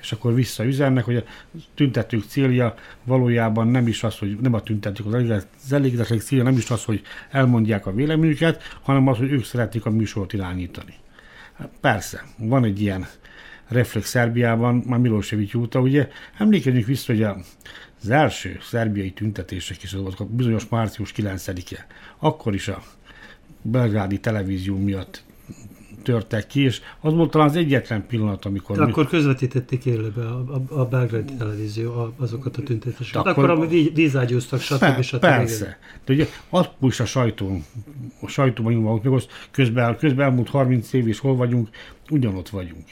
B: és akkor visszaüzennek, hogy a tüntetők célja valójában nem is az, hogy nem a tüntetők, az elégedetlenség célja nem is az, hogy elmondják a véleményüket, hanem az, hogy ők szeretnék a műsort irányítani. Persze, van egy ilyen reflex Szerbiában, már Milosevic óta, ugye emlékezzünk vissza, hogy az első szerbiai tüntetések is voltak, a bizonyos március 9-e. Akkor is a belgrádi televízió miatt törtek ki, és az volt talán az egyetlen pillanat, amikor...
A: De mi... akkor közvetítették élőbe a, a, a belgrádi televízió azokat a tüntetéseket. Akkor, akkor
B: ami
A: vízágyúztak, stb. stb.
B: Persze. De ugye az is a sajtó, a sajtóban volt, meg az közben, közben elmúlt 30 év, és hol vagyunk, ugyanott vagyunk.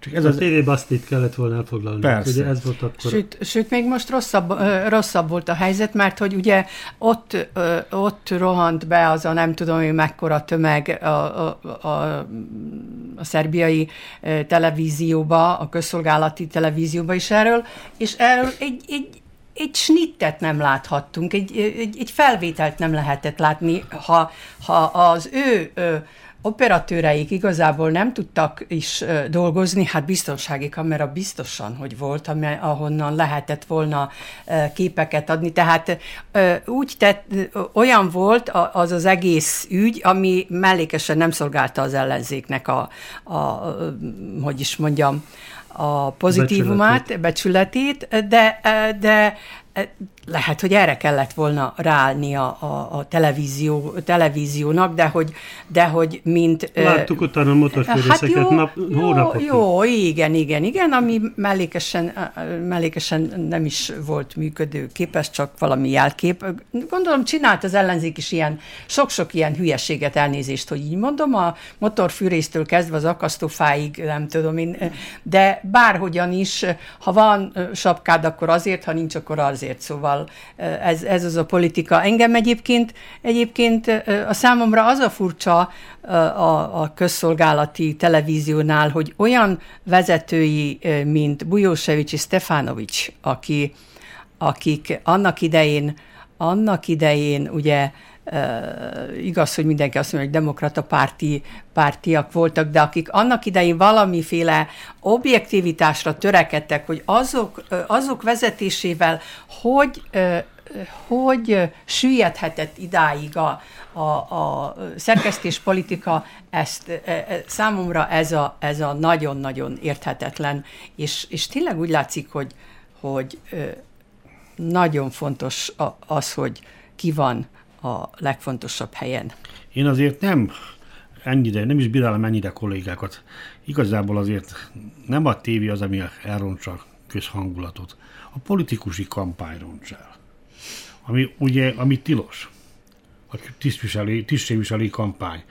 A: Csak ez a az... TV Bastit kellett volna elfoglalni.
B: Persze.
A: Ugye ez volt akkor.
D: Sőt, sőt, még most rosszabb, rosszabb volt a helyzet, mert hogy ugye ott, ott rohant be az a nem tudom hogy mekkora tömeg a, a, a, a szerbiai televízióba, a közszolgálati televízióba is erről, és erről egy, egy, egy snittet nem láthattunk, egy, egy, egy felvételt nem lehetett látni, ha, ha az ő operatőreik igazából nem tudtak is dolgozni, hát biztonsági kamera biztosan, hogy volt, ahonnan lehetett volna képeket adni. Tehát úgy tett, olyan volt az az egész ügy, ami mellékesen nem szolgálta az ellenzéknek a, a hogy is mondjam, a pozitívumát, becsületét, becsületét de, de lehet, hogy erre kellett volna ráállni a, a, a televízió, televíziónak, de hogy, de hogy mint...
A: Láttuk utána a motorfűrészeket hát jó, nap,
D: hónapokig. Jó, igen, igen, igen, ami mellékesen, mellékesen nem is volt működő képes, csak valami jelkép. Gondolom csinált az ellenzék is ilyen, sok-sok ilyen hülyeséget, elnézést, hogy így mondom, a motorfűrésztől kezdve az akasztófáig, nem tudom én, de bárhogyan is, ha van sapkád, akkor azért, ha nincs, akkor azért, szóval Szóval ez, ez az a politika. Engem egyébként, egyébként a számomra az a furcsa a, a közszolgálati televíziónál, hogy olyan vezetői, mint Bujósevics és Stefanovics, aki, akik annak idején, annak idején ugye igaz, hogy mindenki azt mondja, hogy demokrata párti, pártiak voltak, de akik annak idején valamiféle objektivitásra törekedtek, hogy azok, azok vezetésével hogy, hogy süllyedhetett idáig a, a, a szerkesztéspolitika, ezt számomra ez a, ez a nagyon-nagyon érthetetlen, és, és tényleg úgy látszik, hogy, hogy nagyon fontos az, hogy ki van a legfontosabb helyen.
B: Én azért nem ennyire, nem is bírálom ennyire kollégákat. Igazából azért nem a tévé az, ami elrontsa a közhangulatot. A politikusi kampány roncs el. Ami ugye, ami tilos. A tisztviselői, tisztségviselői kampány.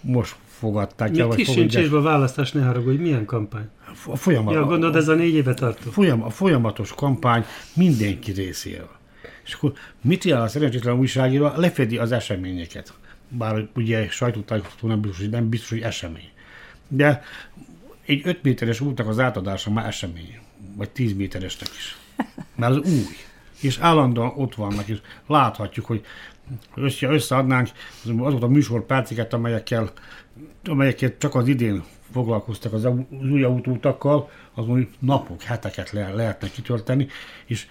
B: Most fogadták
A: el. Kis sincs a választás, ne haragudj, milyen kampány?
B: A folyamat,
A: ja, gondolod, ez a négy éve tartó?
B: Folyam, a folyamatos kampány mindenki részéről. És akkor mit jelent a szerencsétlen újságíró? Lefedi az eseményeket. Bár ugye sajtótájékoztató nem biztos, hogy nem biztos, hogy esemény. De egy 5 méteres útnak az átadása már esemény. Vagy 10 méteresnek is. Mert az új. És állandóan ott vannak, és láthatjuk, hogy össze, összeadnánk azokat a műsorperceket, amelyekkel, amelyekkel csak az idén foglalkoztak az, új autótakkal, az mondjuk napok, heteket le, lehetne kitölteni, és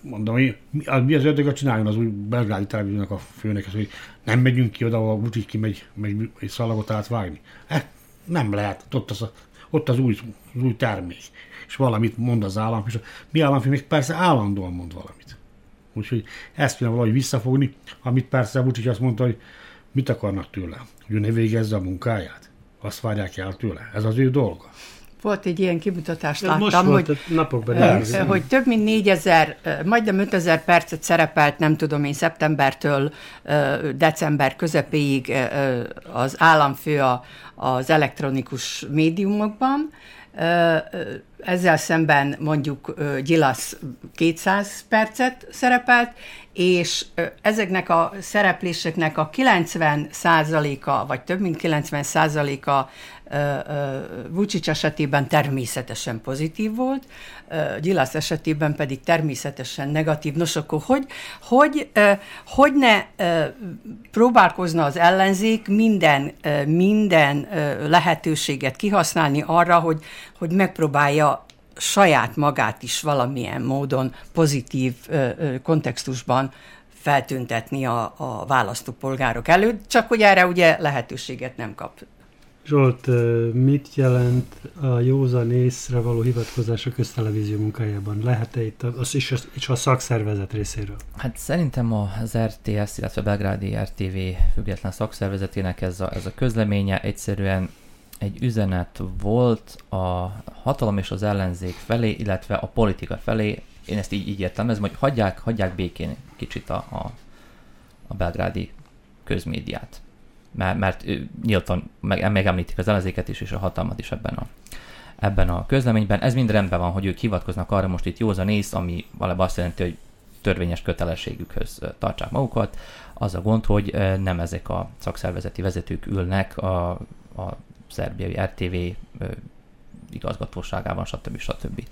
B: mondom, hogy mi, az, mi az ördögöt csináljon az új belgrádi televíziónak a főnek, hogy nem megyünk ki oda, ahol Vucic ki megy, megy egy szalagot átvágni. Hát nem lehet, ott az, ott az új, az új termék. És valamit mond az állam, és a mi államfő még persze állandóan mond valamit. Úgyhogy ezt kéne valahogy visszafogni, amit persze Vucic azt mondta, hogy mit akarnak tőle, hogy ő ne végezze a munkáját. Azt várják el tőle. Ez az ő dolga.
D: Volt egy ilyen kimutatást,
A: láttam, most
D: volt,
A: hogy, napokban
D: eh, hogy több mint 4000, eh, majdnem 5000 percet szerepelt, nem tudom én, szeptembertől eh, december közepéig az államfő az elektronikus médiumokban, ezzel szemben mondjuk Gyilasz 200 percet szerepelt, és ezeknek a szerepléseknek a 90 a vagy több mint 90 a Vucic esetében természetesen pozitív volt, Gyilász esetében pedig természetesen negatív. Nos, akkor hogy, hogy, hogy ne próbálkozna az ellenzék minden, minden lehetőséget kihasználni arra, hogy, hogy megpróbálja saját magát is valamilyen módon pozitív kontextusban feltüntetni a, a választópolgárok előtt, csak hogy erre ugye lehetőséget nem kap.
A: Zsolt, mit jelent a józan észre való hivatkozás a köztelevízió munkájában? Lehet-e itt az is, is a szakszervezet részéről?
C: Hát szerintem az RTS, illetve a Belgrádi RTV független szakszervezetének ez a, ez a közleménye egyszerűen egy üzenet volt a hatalom és az ellenzék felé, illetve a politika felé, én ezt így, így értelmezem, hogy hagyják, hagyják békén kicsit a, a, a belgrádi közmédiát. Mert, mert nyíltan meg, megemlítik az ellenzéket is, és a hatalmat is ebben a, ebben a közleményben. Ez mind rendben van, hogy ők hivatkoznak arra most itt józan ész, ami valami azt jelenti, hogy törvényes kötelességükhöz tartsák magukat. Az a gond, hogy nem ezek a szakszervezeti vezetők ülnek a, a szerbiai RTV igazgatóságában, stb. stb.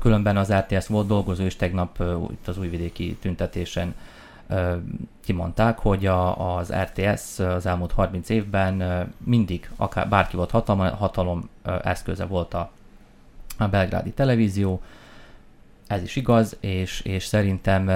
C: Különben az RTS volt dolgozó, és tegnap itt az újvidéki tüntetésen kimondták, hogy a, az RTS az elmúlt 30 évben mindig, akár bárki volt hatalom, hatalom eszköze volt a, a belgrádi televízió, ez is igaz, és, és szerintem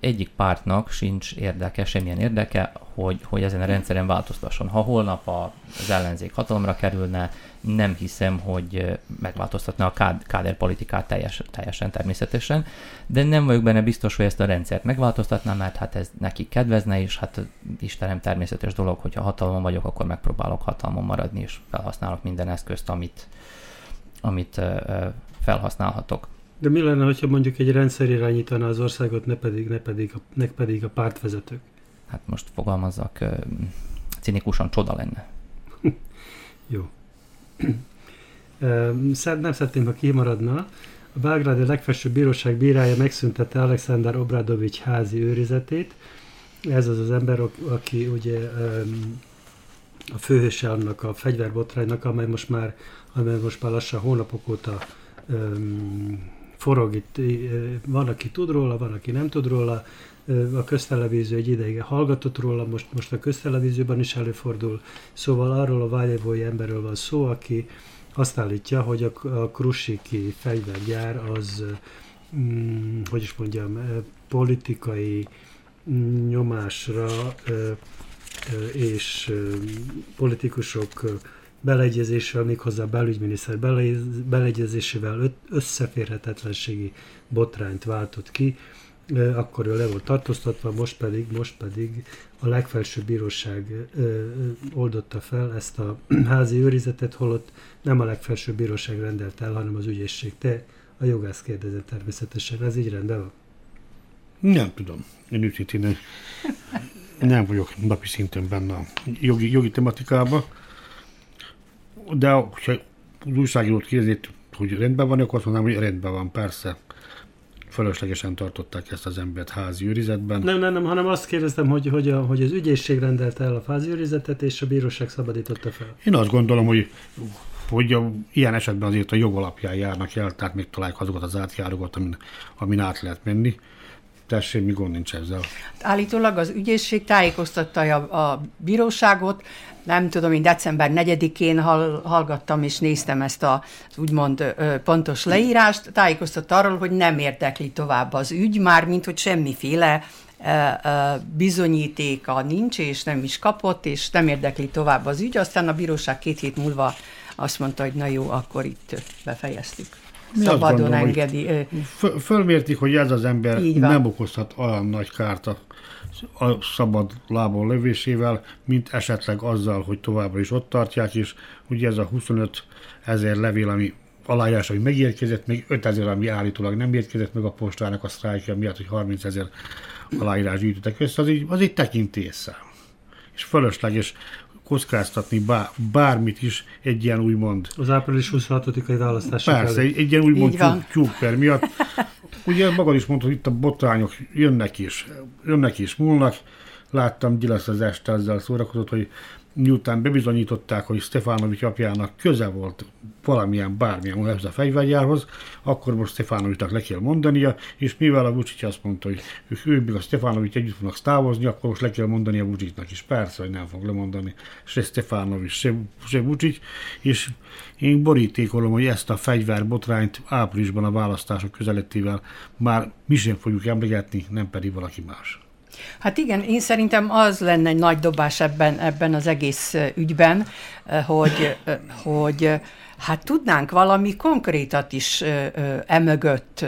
C: egyik pártnak sincs érdeke, semmilyen érdeke, hogy, hogy ezen a rendszeren változtasson. Ha holnap az ellenzék hatalomra kerülne, nem hiszem, hogy megváltoztatna a kád, káderpolitikát teljes, teljesen természetesen, de nem vagyok benne biztos, hogy ezt a rendszert megváltoztatná, mert hát ez neki kedvezne, és hát Istenem természetes dolog, hogyha hatalmon vagyok, akkor megpróbálok hatalmon maradni, és felhasználok minden eszközt, amit, amit felhasználhatok.
A: De mi lenne, hogyha mondjuk egy rendszer irányítaná az országot, ne pedig, ne pedig, a, ne pedig a pártvezetők?
C: Hát most fogalmazzak, cinikusan csoda lenne.
A: Jó. nem szeretném, ha kimaradna. A Belgrádi legfelsőbb bíróság bírája megszüntette Alexander Obradovics házi őrizetét. Ez az az ember, aki ugye a főhőse annak a fegyverbotránynak, amely most már, amely most már lassan hónapok óta forog itt, van, aki tud róla, van, aki nem tud róla, a köztelevízió egy ideig hallgatott róla, most, most a köztelevízióban is előfordul. Szóval arról a vágyevói emberről van szó, aki azt állítja, hogy a, a Krusiki fegyvergyár az, mm, hogy is mondjam, politikai nyomásra és politikusok beleegyezésével, méghozzá a belügyminiszter beleegyezésével összeférhetetlenségi botrányt váltott ki, akkor ő le volt tartóztatva, most pedig, most pedig a legfelsőbb bíróság oldotta fel ezt a házi őrizetet, holott nem a legfelsőbb bíróság rendelt el, hanem az ügyészség. Te a jogász kérdezett természetesen, ez így rendben van?
B: Nem tudom. Én őszintén nem vagyok napi szinten benne a jogi, jogi tematikában de ha az újságírót kérdezik, hogy rendben van, akkor azt mondanám, hogy rendben van, persze. Fölöslegesen tartották ezt az embert házi őrizetben.
A: Nem, nem, nem, hanem azt kérdeztem, hogy, hogy, a, hogy az ügyészség rendelte el a házi őrizetet, és a bíróság szabadította fel.
B: Én azt gondolom, hogy hogy a, ilyen esetben azért a jog alapján járnak el, tehát még találják azokat az átjárókat, amin, amin át lehet menni. Tessék, mi gond nincs ezzel?
D: Állítólag az ügyészség tájékoztatta a, a bíróságot, nem tudom, én december 4-én hall, hallgattam és néztem ezt a, úgymond ö, pontos leírást, tájékoztatta arról, hogy nem érdekli tovább az ügy, már mint hogy semmiféle bizonyítéka nincs, és nem is kapott, és nem érdekli tovább az ügy. Aztán a bíróság két hét múlva azt mondta, hogy na jó, akkor itt befejeztük. Mi Szabadon gondolom, engedi.
B: Föl, fölmértik, hogy ez az ember nem okozhat olyan nagy kárt a a szabad lábon lövésével, mint esetleg azzal, hogy továbbra is ott tartják, és ugye ez a 25 ezer levél, ami aláírás, hogy megérkezett, még 5 ezer, ami állítólag nem érkezett meg a postának a sztrájkja miatt, hogy 30 ezer aláírás gyűjtöttek össze, az egy, az egy tekintésszám. És fölösleges kockáztatni bár, bármit is egy ilyen úgymond...
A: Az április 26-ai választás.
B: Persze, egy, egy ilyen úgymond tyúkper miatt. Ugye magad is mondtad, itt a botrányok jönnek is, jönnek is, múlnak. Láttam Gyilasz az este azzal szórakozott, hogy miután bebizonyították, hogy Stefanovics apjának köze volt valamilyen bármilyen ehhez a fegyvergyárhoz, akkor most Stefanovicsnak le kell mondania, és mivel a Vucic azt mondta, hogy ő meg a Stefanovics együtt fognak távozni, akkor most le kell mondani a Vucicnak is. Persze, hogy nem fog lemondani se Stefanovics, se, se Vucic, és én borítékolom, hogy ezt a fegyverbotrányt áprilisban a választások közelettével már mi sem fogjuk emlegetni, nem pedig valaki más.
D: Hát igen, én szerintem az lenne egy nagy dobás ebben, ebben az egész ügyben, hogy, hogy hát tudnánk valami konkrétat is emögött,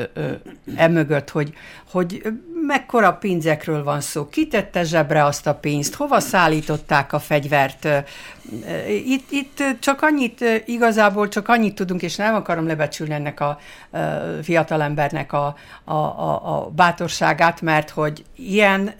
D: emögött hogy, hogy mekkora pénzekről van szó, kitette zsebre azt a pénzt, hova szállították a fegyvert. Itt, itt csak annyit, igazából csak annyit tudunk, és nem akarom lebecsülni ennek a fiatalembernek a, a, a, a bátorságát, mert hogy ilyen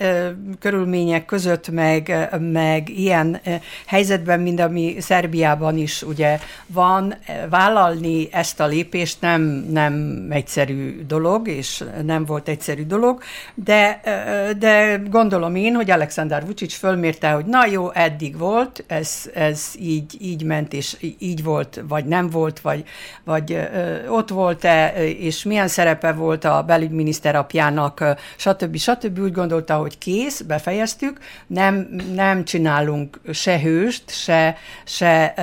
D: körülmények között, meg, meg ilyen helyzetben, mint ami Szerbiában is ugye van, vállalni ezt a lépést nem, nem egyszerű dolog, és nem volt egyszerű dolog, de, de gondolom én, hogy Alexander Vucic fölmérte, hogy na jó, eddig volt, ez, ez így, így ment, és így volt, vagy nem volt, vagy, vagy ott volt-e, és milyen szerepe volt a belügyminiszter apjának, stb. stb. Úgy gondolta, hogy kész, befejeztük, nem, nem csinálunk se hőst, se, se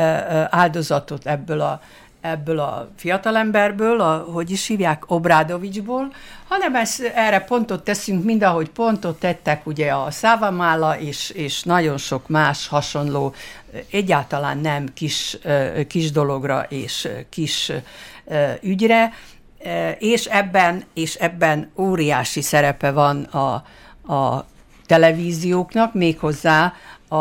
D: áldozatot ebből a ebből a fiatalemberből, a, hogy is hívják, Obrádovicsból, hanem ezt, erre pontot teszünk, mind ahogy pontot tettek ugye a Szávamála és, és nagyon sok más hasonló, egyáltalán nem kis, kis dologra és kis ügyre, és ebben, és ebben óriási szerepe van a, a televízióknak, méghozzá a,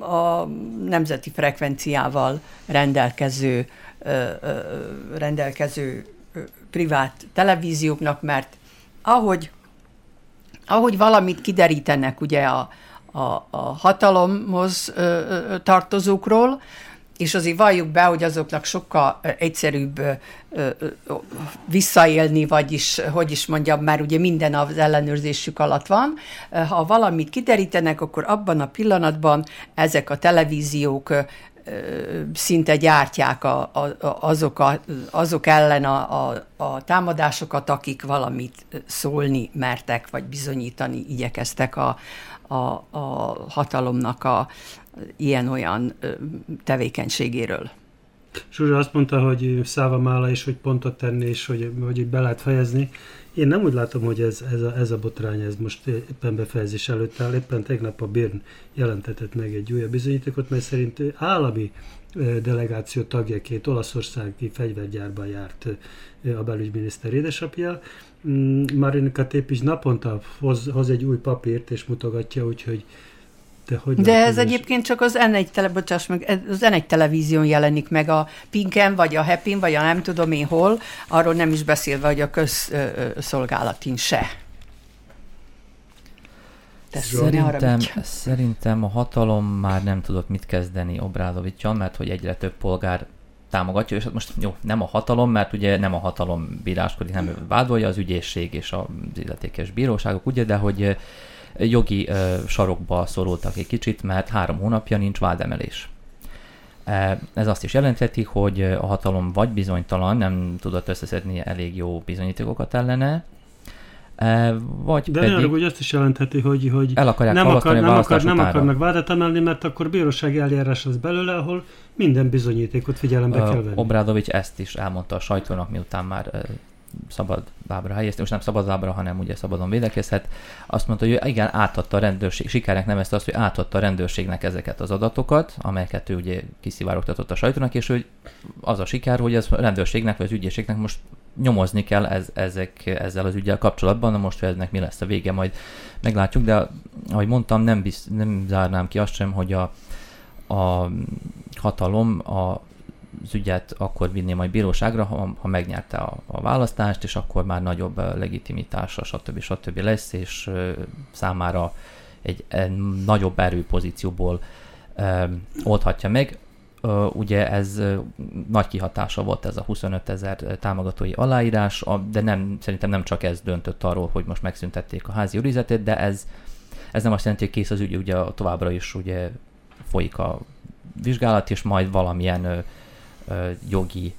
D: a nemzeti frekvenciával rendelkező rendelkező privát televízióknak, mert ahogy, ahogy valamit kiderítenek ugye a, a, a hatalomhoz tartozókról, és azért valljuk be, hogy azoknak sokkal egyszerűbb visszaélni, vagyis, hogy is mondjam, már ugye minden az ellenőrzésük alatt van. Ha valamit kiderítenek, akkor abban a pillanatban ezek a televíziók szinte gyártják a, a, azok, a, azok ellen a, a, a támadásokat, akik valamit szólni mertek, vagy bizonyítani igyekeztek a, a, a hatalomnak a ilyen-olyan tevékenységéről.
A: Zsuzsa azt mondta, hogy Mála is, hogy pontot tenni, és hogy, hogy be lehet fejezni. Én nem úgy látom, hogy ez, ez, a, ez a botrány, ez most éppen befejezés előtt áll. Éppen tegnap a Birn jelentetett meg egy újabb bizonyítékot, mely szerint állami delegáció tagjaként olaszországi fegyvergyárban járt a belügyminiszter édesapja. Mm, Marinka Tépics naponta hoz, hoz egy új papírt és mutogatja, úgyhogy
D: de, hogy De ez egyébként csak az N1, tele, bocsáss meg, az N1 televízión jelenik meg a Pinken, vagy a Happy vagy a nem tudom én hol, arról nem is beszélve, hogy a közszolgálatin se.
C: Szerintem, szerintem a hatalom már nem tudott mit kezdeni Obrádovicsal, mert hogy egyre több polgár támogatja, és hát most jó, nem a hatalom, mert ugye nem a hatalom bíráskodik, nem vádolja az ügyészség és az illetékes bíróságok, ugye, de hogy jogi sarokba szorultak egy kicsit, mert három hónapja nincs vádemelés. Ez azt is jelentheti, hogy a hatalom vagy bizonytalan, nem tudott összeszedni elég jó bizonyítékokat ellene, vagy
A: De
C: pedig...
A: hogy azt is jelentheti, hogy, hogy
C: el akarják
A: nem,
C: akar,
A: nem, akar, nem akarnak vádat emelni, mert akkor bírósági eljárás lesz belőle, ahol minden bizonyítékot figyelembe uh, kell venni.
C: Obrádovics ezt is elmondta a sajtónak, miután már szabad lábra helyezte, most nem szabad lábra, hanem ugye szabadon védekezhet. Azt mondta, hogy igen, átadta a rendőrség, sikernek nevezte azt, hogy átadta a rendőrségnek ezeket az adatokat, amelyeket ő ugye kiszivárogtatott a sajtónak, és hogy az a siker, hogy az a rendőrségnek vagy az ügyészségnek most nyomozni kell ez, ezek, ezzel az ügyel kapcsolatban, na most, hogy ennek mi lesz a vége, majd meglátjuk, de ahogy mondtam, nem, bizt, nem zárnám ki azt sem, hogy a, a hatalom a az ügyet akkor vinné majd bíróságra, ha, ha megnyerte a, a választást, és akkor már nagyobb legitimitása, stb. stb. lesz, és számára egy, nagyobb erőpozícióból oldhatja meg. Ugye ez nagy kihatása volt ez a 25 ezer támogatói aláírás, de nem, szerintem nem csak ez döntött arról, hogy most megszüntették a házi őrizetét, de ez, ez nem azt jelenti, hogy kész az ügy, ugye továbbra is ugye folyik a vizsgálat, és majd valamilyen jogi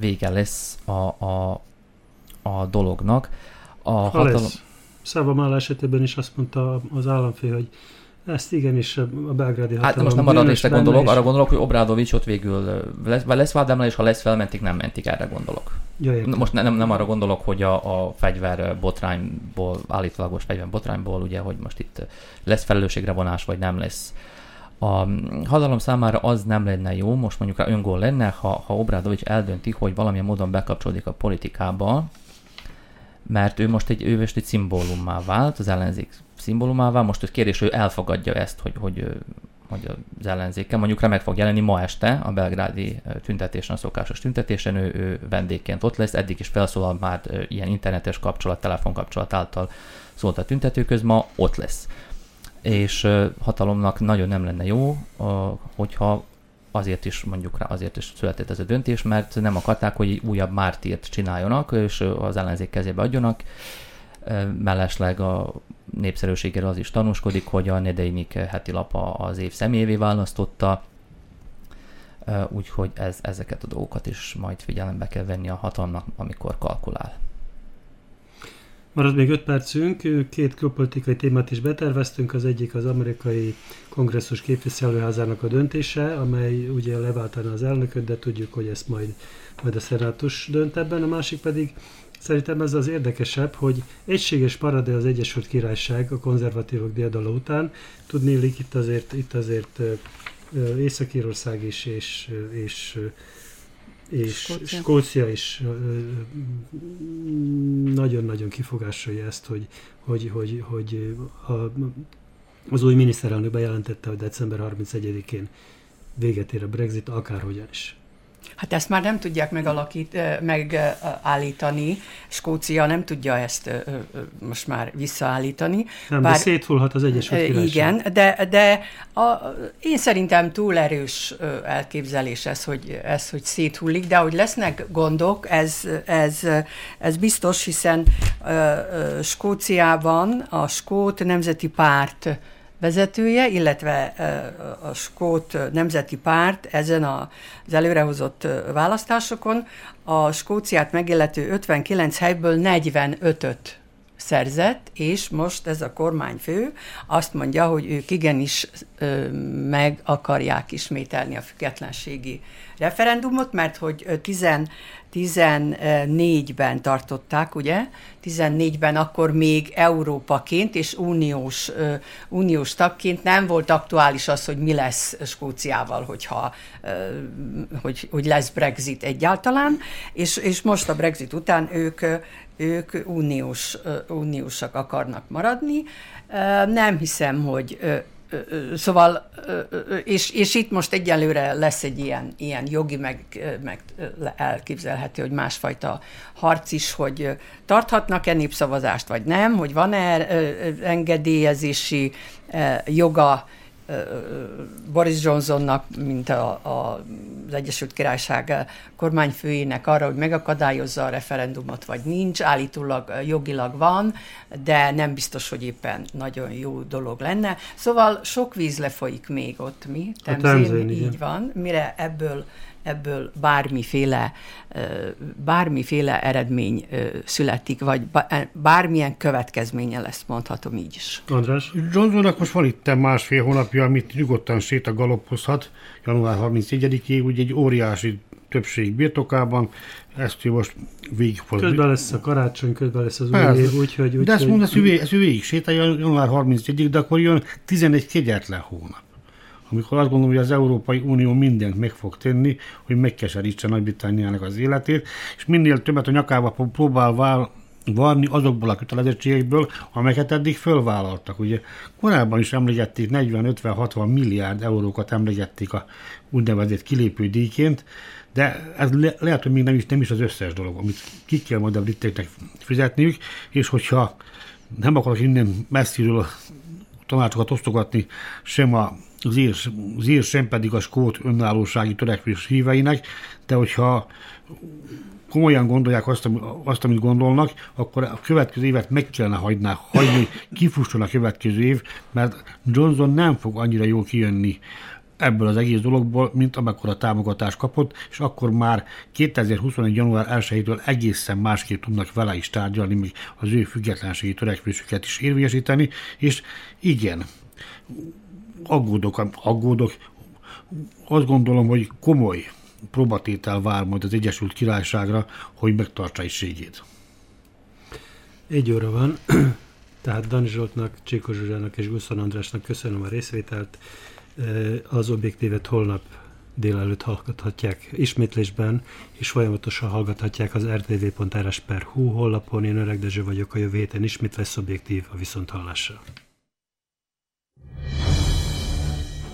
C: vége lesz a, a, a dolognak.
A: A ha hatalom... lesz. Szávamál esetében is azt mondta az államfő, hogy ezt igenis a belgrádi hatalom.
C: Hát most nem arra részre gondolok, is. arra gondolok, hogy Obrádovics ott végül lesz, lesz és ha lesz felmentik, nem mentik, erre gondolok.
A: Ja,
C: most nem, nem arra gondolok, hogy a, a fegyver botrányból, állítólagos fegyver botrányból, ugye, hogy most itt lesz felelősségre vonás, vagy nem lesz. A hatalom számára az nem lenne jó, most mondjuk öngól lenne, ha, ha Obrádovics eldönti, hogy valamilyen módon bekapcsolódik a politikába, mert ő most egy, ő most egy szimbólummá vált, az ellenzék szimbólumává. Most a kérdés, hogy elfogadja ezt, hogy, hogy, hogy az ellenzéke mondjuk meg fog jelenni ma este a belgrádi tüntetésen, a szokásos tüntetésen, ő, ő vendégként ott lesz, eddig is felszólal már ilyen internetes kapcsolat, telefonkapcsolat által szólt a tüntetőköz, ma ott lesz. És hatalomnak nagyon nem lenne jó, hogyha azért is mondjuk rá, azért is született ez a döntés, mert nem akarták, hogy újabb mártírt csináljanak, és az ellenzék kezébe adjanak. Mellesleg a népszerűségéről az is tanúskodik, hogy a Nedeinik heti lapa az év személyévé választotta, úgyhogy ez, ezeket a dolgokat is majd figyelembe kell venni a hatalomnak, amikor kalkulál.
A: Marad még öt percünk, két külpolitikai témát is beterveztünk, az egyik az amerikai kongresszus képviselőházának a döntése, amely ugye leváltana az elnököt, de tudjuk, hogy ezt majd, majd a szenátus dönt ebben, a másik pedig Szerintem ez az érdekesebb, hogy egységes paradé az Egyesült Királyság a konzervatívok diadala után. Tudnélik itt azért, itt azért Észak-Írország is és, és és Skócia. Skócia is nagyon-nagyon kifogásolja ezt, hogy, hogy, hogy, hogy a, az új miniszterelnök bejelentette, hogy december 31-én véget ér a Brexit, akárhogyan is.
D: Hát ezt már nem tudják megalakít, megállítani. Skócia nem tudja ezt most már visszaállítani.
A: Nem, bár, de széthullhat az Egyesült Királyság.
D: Igen, de, de a, én szerintem túl erős elképzelés ez, hogy, ez, hogy széthullik, de hogy lesznek gondok, ez, ez, ez biztos, hiszen Skóciában a Skót Nemzeti Párt vezetője, illetve a Skót Nemzeti Párt ezen az előrehozott választásokon a Skóciát megillető 59 helyből 45-öt szerzett, és most ez a kormányfő azt mondja, hogy ők igenis meg akarják ismételni a függetlenségi referendumot, mert hogy 10, 14-ben tartották, ugye? 14-ben akkor még Európaként és uniós, uniós tagként nem volt aktuális az, hogy mi lesz Skóciával, hogyha, hogy, hogy lesz Brexit egyáltalán, és, és most a Brexit után ők, ők uniós, uniósak akarnak maradni. Nem hiszem, hogy Szóval, és, és itt most egyelőre lesz egy ilyen, ilyen jogi, meg, meg elképzelhető, hogy másfajta harc is, hogy tarthatnak-e népszavazást, vagy nem, hogy van-e engedélyezési joga Boris Johnsonnak, mint a, a, az Egyesült Királyság kormányfőjének arra, hogy megakadályozza a referendumot, vagy nincs, állítólag jogilag van, de nem biztos, hogy éppen nagyon jó dolog lenne. Szóval sok víz lefolyik még ott, mi? Temzén, így van, mire ebből ebből bármiféle, bármiféle eredmény születik, vagy bármilyen következménye lesz, mondhatom így is.
A: András?
B: Johnsonnak most van itt másfél hónapja, amit nyugodtan sétagaloppozhat, január 31-ig, úgy egy óriási többség birtokában, ezt ő most végig
A: Közben lesz a karácsony, közben lesz az új év, úgyhogy... Úgy,
B: de ezt mondja, hogy... ezt ő végig sétálja január 31-ig, de akkor jön 11 kegyetlen hónap amikor azt gondolom, hogy az Európai Unió mindent meg fog tenni, hogy megkeserítse Nagy-Britanniának az életét, és minél többet a nyakába próbál vál, varni azokból a kötelezettségekből, amelyeket eddig fölvállaltak. Ugye korábban is emlegették, 40-50-60 milliárd eurókat emlegették a úgynevezett kilépő díjként, de ez le, lehet, hogy még nem is, nem is az összes dolog, amit ki kell majd a briteknek fizetniük, és hogyha nem akarok innen messziről tanácsokat osztogatni sem a az ír, az ír sem pedig a skót önállósági törekvés híveinek, de hogyha komolyan gondolják azt, azt, amit gondolnak, akkor a következő évet meg kellene hagyná, hagyni, kifusson a következő év, mert Johnson nem fog annyira jól kijönni ebből az egész dologból, mint amekkor a támogatást kapott, és akkor már 2021. január 1-től egészen másképp tudnak vele is tárgyalni, még az ő függetlenségi törekvésüket is érvényesíteni, és igen, aggódok, aggódok, azt gondolom, hogy komoly próbatétel vár majd az Egyesült Királyságra, hogy megtartsa egységét.
A: Egy óra van, tehát Dani Zsoltnak, Cséko Zsuzsának és Guszon Andrásnak köszönöm a részvételt. Az objektívet holnap délelőtt hallgathatják ismétlésben, és folyamatosan hallgathatják az rtv.rs.hu honlapon. Én Öreg Dezső vagyok, a jövő héten ismét lesz objektív a viszonthallásra.